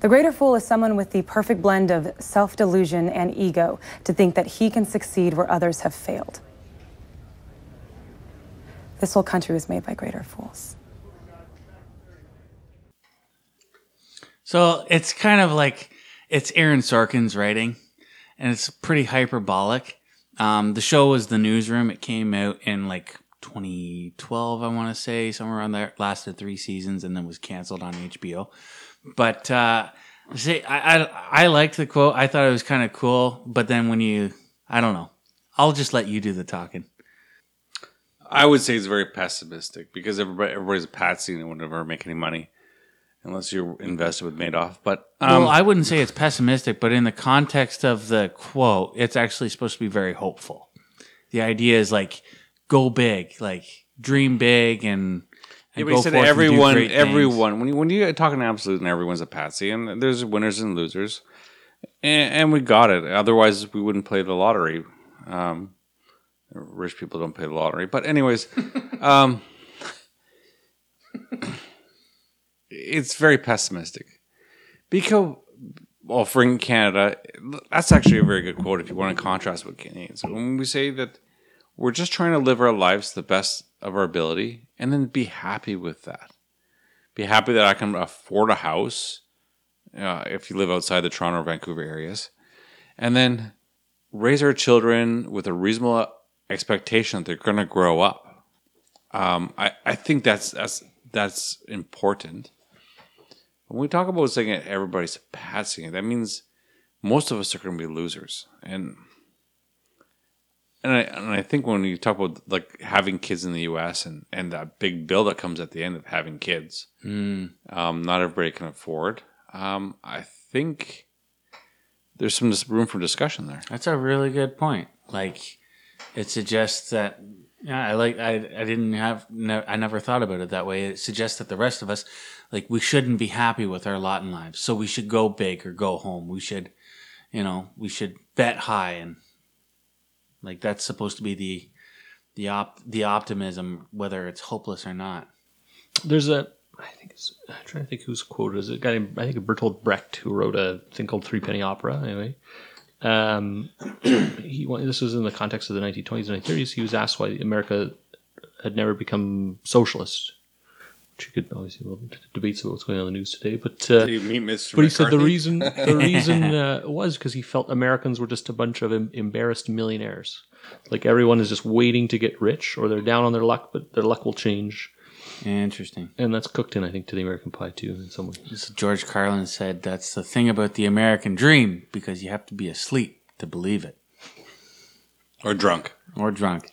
The greater fool is someone with the perfect blend of self delusion and ego to think that he can succeed where others have failed. This whole country was made by greater fools. So it's kind of like it's Aaron Sorkin's writing, and it's pretty hyperbolic. Um, the show was The Newsroom. It came out in like 2012, I want to say, somewhere around there. Lasted three seasons and then was canceled on HBO. But uh, see, I, I I liked the quote. I thought it was kind of cool. But then when you, I don't know. I'll just let you do the talking. I would say it's very pessimistic because everybody everybody's a patsy and it will never make any money unless you're invested with Madoff. But um, well, I wouldn't say it's pessimistic, but in the context of the quote, it's actually supposed to be very hopeful. The idea is like go big, like dream big, and, Yeah, and go he said forth and do everyone, everyone. When you when you talk an absolute, and everyone's a patsy, and there's winners and losers, and, and we got it. Otherwise, we wouldn't play the lottery. Um, rich people don't play the lottery, but anyways, um, it's very pessimistic because well, for in Canada, that's actually a very good quote if you want to contrast with Canadians. When we say that we're just trying to live our lives to the best of our ability and then be happy with that. Be happy that I can afford a house uh, if you live outside the Toronto or Vancouver areas. And then raise our children with a reasonable expectation that they're going to grow up. Um, I, I think that's, that's, that's important. When we talk about saying everybody's passing, it, that means most of us are going to be losers. And and I and I think when you talk about like having kids in the U.S. and and that big bill that comes at the end of having kids, um, not everybody can afford. Um, I think there's some room for discussion there. That's a really good point. Like, it suggests that. Yeah, I like. I I didn't have. No, I never thought about it that way. It suggests that the rest of us, like, we shouldn't be happy with our lot in life. So we should go big or go home. We should, you know, we should bet high and, like, that's supposed to be the, the op the optimism, whether it's hopeless or not. There's a, I think it's, I'm trying to think whose quote is it. A guy named, I think Bertolt Brecht, who wrote a thing called Three Penny Opera. Anyway, um, he this was in the context of the 1920s and 1930s. He was asked why America had never become socialist. Which you could obviously well, debates about what's going on in the news today, but uh, meet Mr. but he said the reason the reason uh, was because he felt Americans were just a bunch of em- embarrassed millionaires. Like everyone is just waiting to get rich, or they're down on their luck, but their luck will change, Interesting. and that's cooked in, I think, to the American pie too, in some way. So George Carlin said that's the thing about the American dream because you have to be asleep to believe it. or drunk. or drunk.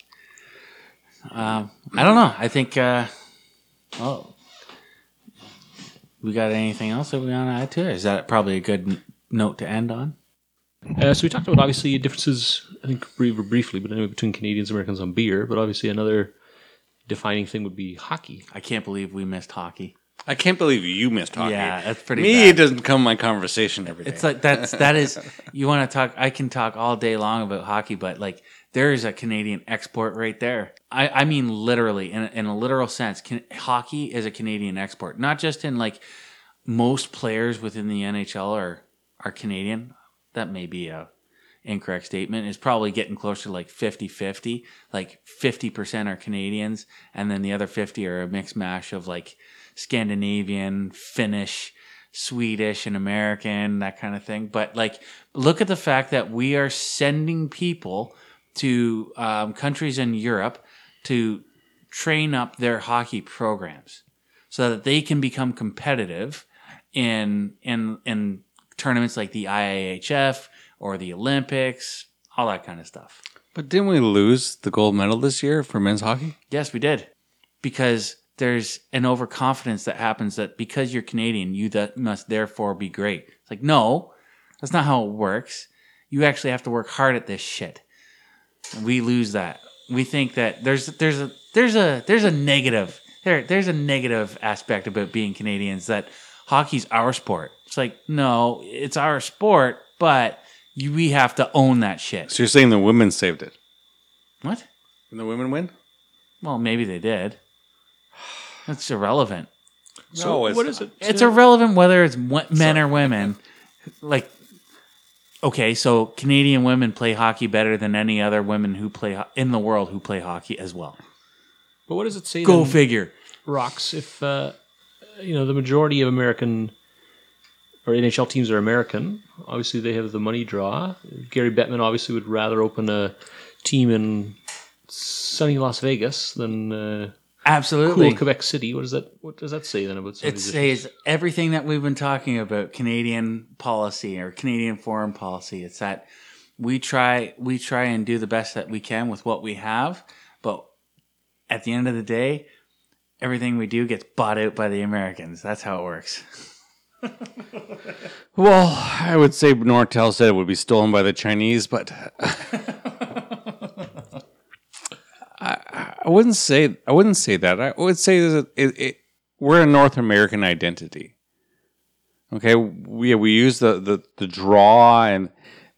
Um, I don't know. I think. Uh, well, we got anything else that we want to add to it? Is that probably a good n- note to end on? Uh, so we talked about obviously differences, I think br- briefly, but anyway, between Canadians and Americans on beer. But obviously another defining thing would be hockey. I can't believe we missed hockey. I can't believe you missed hockey. Yeah, that's pretty Me, bad. it doesn't come my conversation every day. It's like that's that is. You want to talk? I can talk all day long about hockey, but like there is a Canadian export right there. I, I mean literally in a, in a literal sense. Can, hockey is a Canadian export, not just in like most players within the NHL are are Canadian. That may be a incorrect statement. is probably getting closer to like 50-50. Like 50% are Canadians and then the other 50 are a mixed mash of like Scandinavian, Finnish, Swedish and American, that kind of thing. But like look at the fact that we are sending people to um, countries in Europe to train up their hockey programs so that they can become competitive in in in tournaments like the IIHF or the Olympics, all that kind of stuff. but didn't we lose the gold medal this year for men's hockey? Yes, we did. Because there's an overconfidence that happens that because you're Canadian, you that must therefore be great. It's like, no, that's not how it works. You actually have to work hard at this shit. We lose that. We think that there's there's a there's a there's a negative there there's a negative aspect about being Canadians that hockey's our sport. It's like, no, it's our sport, but you, we have to own that shit. So you're saying the women saved it? What? Did the women win? Well, maybe they did. That's irrelevant. no, it's what is it? It's irrelevant whether it's w- men or women. Like, okay, so Canadian women play hockey better than any other women who play ho- in the world who play hockey as well. But what does it say? Go then, figure. rocks if uh, you know the majority of American or NHL teams are American. Obviously, they have the money draw. Gary Bettman obviously would rather open a team in sunny Las Vegas than uh, Absolutely. cool Quebec City. What does that? What does that say then about It issues? says everything that we've been talking about Canadian policy or Canadian foreign policy. It's that we try we try and do the best that we can with what we have, but at the end of the day, everything we do gets bought out by the Americans. That's how it works. Well, I would say Nortel said it would be stolen by the Chinese, but I, I wouldn't say I wouldn't say that. I would say that it, it, we're a North American identity. Okay, we we use the, the, the draw and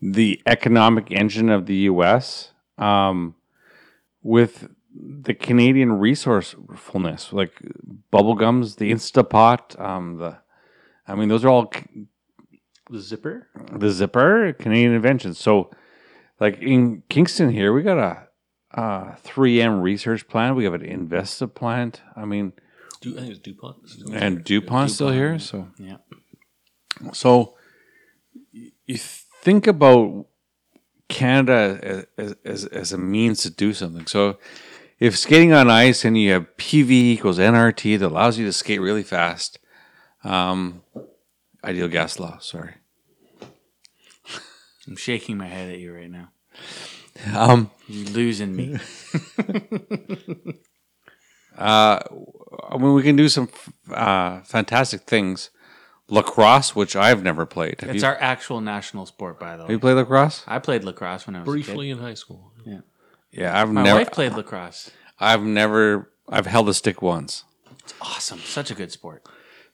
the economic engine of the U.S. Um, with the Canadian resourcefulness, like bubblegums, the Instapot, um, the I mean, those are all the zipper. the zipper Canadian inventions. So, like in Kingston here, we got a, uh 3M research plant. We have an Invista plant. I mean, Du- I think it's Dupont. and DuPont's still here. So, Yeah. so y- you think about Canada as, as, as a means to do something. So, if skating on ice and you have PV equals NRT that allows you to skate really fast, um, ideal gas law. Sorry. I'm shaking my head at you right now. Um, You're losing me. Uh, I mean, we can do some uh, fantastic things. Lacrosse, which I've never played. Have it's you, our actual national sport, by the have you way. played lacrosse? I played lacrosse when I was Briefly a in high school. kid. Yeah, I've My never. wife played lacrosse. I've never. I've held a stick once. It's awesome. Such a good sport.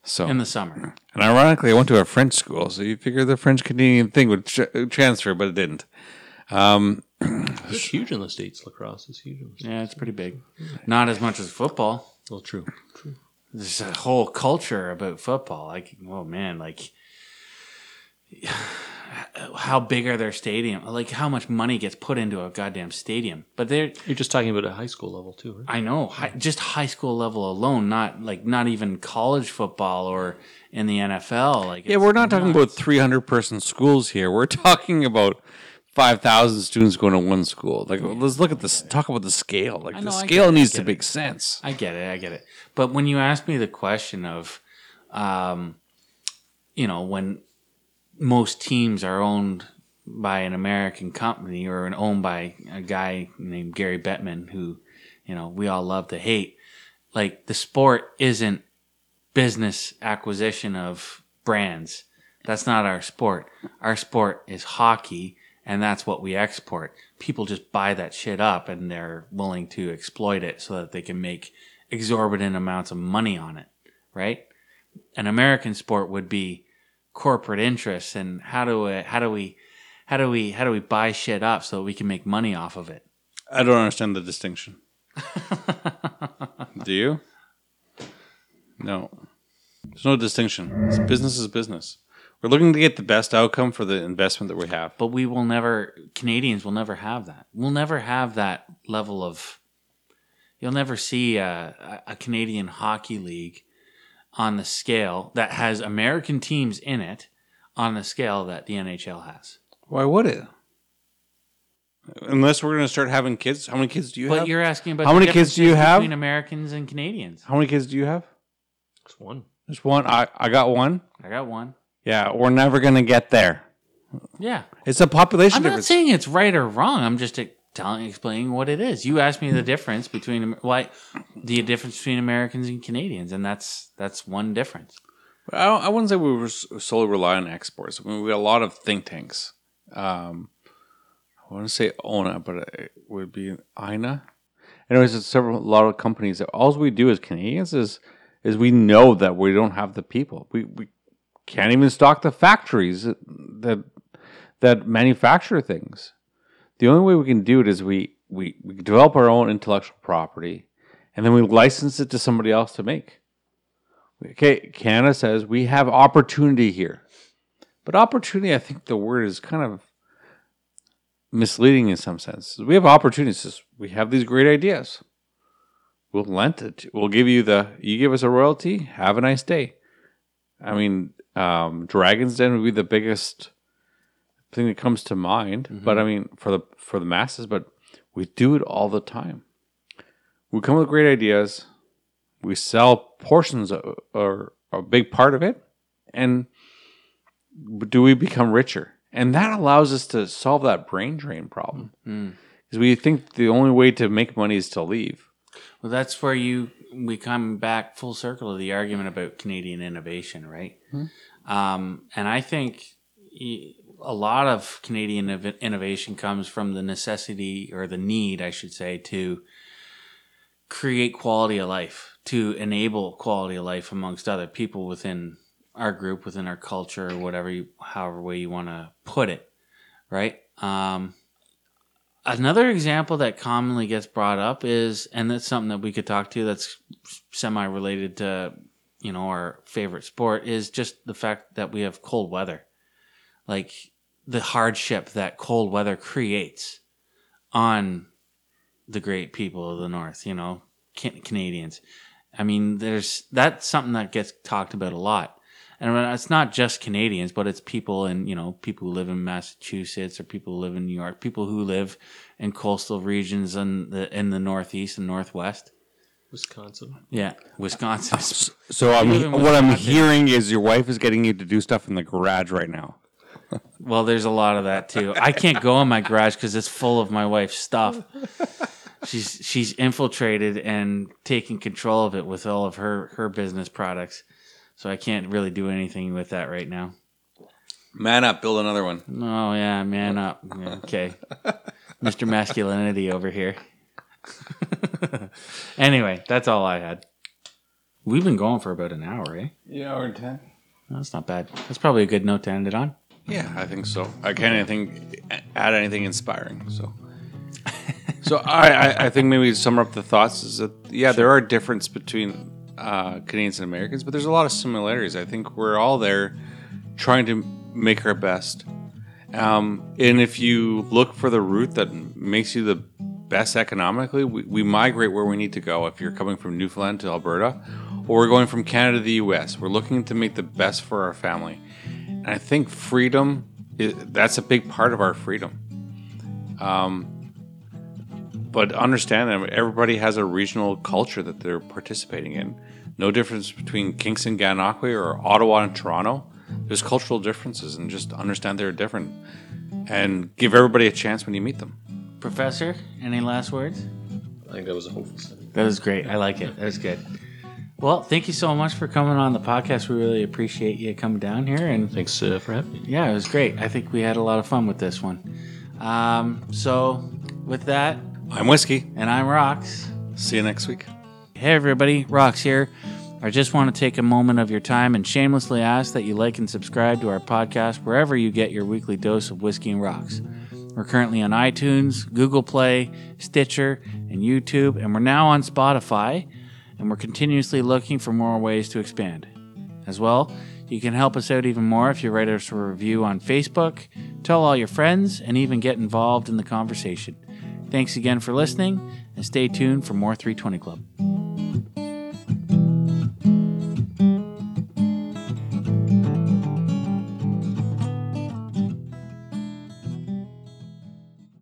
So, In the summer. and ironically, I went to a French school, so you figure the French Canadian thing would tr- transfer, but it didn't. Um, it's huge in the states. Lacrosse is huge. In the states. Yeah, it's pretty big. Not as much as football. Well, true. True. There's a whole culture about football. Like, oh man, like how big are their stadium? Like how much money gets put into a goddamn stadium? But they're You're just talking about a high school level too, right? I know, hi, just high school level alone, not like not even college football or in the NFL. Like, Yeah, we're not talking nuts. about 300 person schools here. We're talking about 5,000 students going to one school. Like, let's look at this. Talk about the scale. Like, I the scale it, needs to it. make sense. I get it. I get it. But when you ask me the question of, um, you know, when most teams are owned by an American company or an owned by a guy named Gary Bettman, who, you know, we all love to hate, like the sport isn't business acquisition of brands. That's not our sport. Our sport is hockey, and that's what we export. People just buy that shit up and they're willing to exploit it so that they can make exorbitant amounts of money on it, right? An American sport would be corporate interests and how do we, how do we how do we how do we buy shit up so that we can make money off of it? I don't understand the distinction. Do you? No. There's no distinction. It's business is business. We're looking to get the best outcome for the investment that we have. but we will never Canadians will never have that. We'll never have that level of. You'll never see a, a Canadian hockey league on the scale that has American teams in it on the scale that the NHL has. Why would it? Unless we're going to start having kids. How many kids do you But have? But you're asking about How the many kids do you differences have? between Americans and Canadians? How many kids do you have? Just one. Just one. I, I got one. I got one. Yeah, we're never going to get there. Yeah, It's a population I'm not difference. saying it's right or wrong. I'm just telling, explaining what it is. You asked me the difference between why the difference between Americans and Canadians, and that's that's one difference. I, I wouldn't say we were solely rely on exports. I mean, we got a lot of think tanks. Um, I want to say ONA, but it would be INA. Anyways, it's several a lot of companies. that All we do as Canadians is is we know that we don't have the people. We we can't even stock the factories that that, that manufacture things. The only way we can do it is we, we, we develop our own intellectual property and then we license it to somebody else to make. Okay, Canada says we have opportunity here. But opportunity, I think the word is kind of misleading in some sense. We have opportunities. We have these great ideas. We'll lend it. We'll give you the, you give us a royalty, have a nice day. I mean, um, Dragon's Den would be the biggest thing that comes to mind. But mm-hmm. I mean, for the for the masses, but we do it all the time. We come with great ideas. We sell portions of, or a big part of it, and do we become richer? And that allows us to solve that brain drain problem. Mm-hmm. Because we think the only way to make money is to leave. Well, that's where you we come back full circle to the argument about Canadian innovation, right? Hmm. Um, and I think a lot of Canadian innovation comes from the necessity or the need, I should say, to create quality of life, to enable quality of life amongst other people within our group, within our culture, whatever, you, however way you want to put it, right? Um, Another example that commonly gets brought up is, and that's something that we could talk to that's semi related to, you know, our favorite sport, is just the fact that we have cold weather. Like the hardship that cold weather creates on the great people of the North, you know, Can- Canadians. I mean, there's that's something that gets talked about a lot. And it's not just Canadians, but it's people in, you know, people who live in Massachusetts or people who live in New York, people who live in coastal regions in the in the Northeast and Northwest. Wisconsin. Yeah, Wisconsin. So I'm, live what I'm hearing is your wife is getting you to do stuff in the garage right now. Well, there's a lot of that too. I can't go in my garage because it's full of my wife's stuff. She's she's infiltrated and taking control of it with all of her her business products. So I can't really do anything with that right now. Man up, build another one. Oh yeah, man up. Yeah, okay, Mr. Masculinity over here. anyway, that's all I had. We've been going for about an hour, eh? Yeah, or ten. That's not bad. That's probably a good note to end it on. Yeah, I think so. I can't anything add anything inspiring. So, so I, I, I think maybe to sum up the thoughts is that yeah, there are differences between uh, Canadians and Americans, but there's a lot of similarities. I think we're all there trying to make our best. Um, and if you look for the route that makes you the best economically, we, we migrate where we need to go. If you're coming from Newfoundland to Alberta, or we're going from Canada to the US, we're looking to make the best for our family. And I think freedom, is, that's a big part of our freedom. Um, but understand that everybody has a regional culture that they're participating in. No difference between Kingston, Gananoque, or Ottawa and Toronto. There's cultural differences, and just understand they're different, and give everybody a chance when you meet them. Professor, any last words? I think that was a hopeful setting. That was great. I like it. That was good. Well, thank you so much for coming on the podcast. We really appreciate you coming down here. And Thanks uh, for having me. yeah, it was great. I think we had a lot of fun with this one. Um, so, with that, I'm Whiskey. and I'm Rocks. See you next week. Hey, everybody, Rocks here. I just want to take a moment of your time and shamelessly ask that you like and subscribe to our podcast wherever you get your weekly dose of whiskey and rocks. We're currently on iTunes, Google Play, Stitcher, and YouTube, and we're now on Spotify, and we're continuously looking for more ways to expand. As well, you can help us out even more if you write us a review on Facebook, tell all your friends, and even get involved in the conversation. Thanks again for listening, and stay tuned for more 320 Club.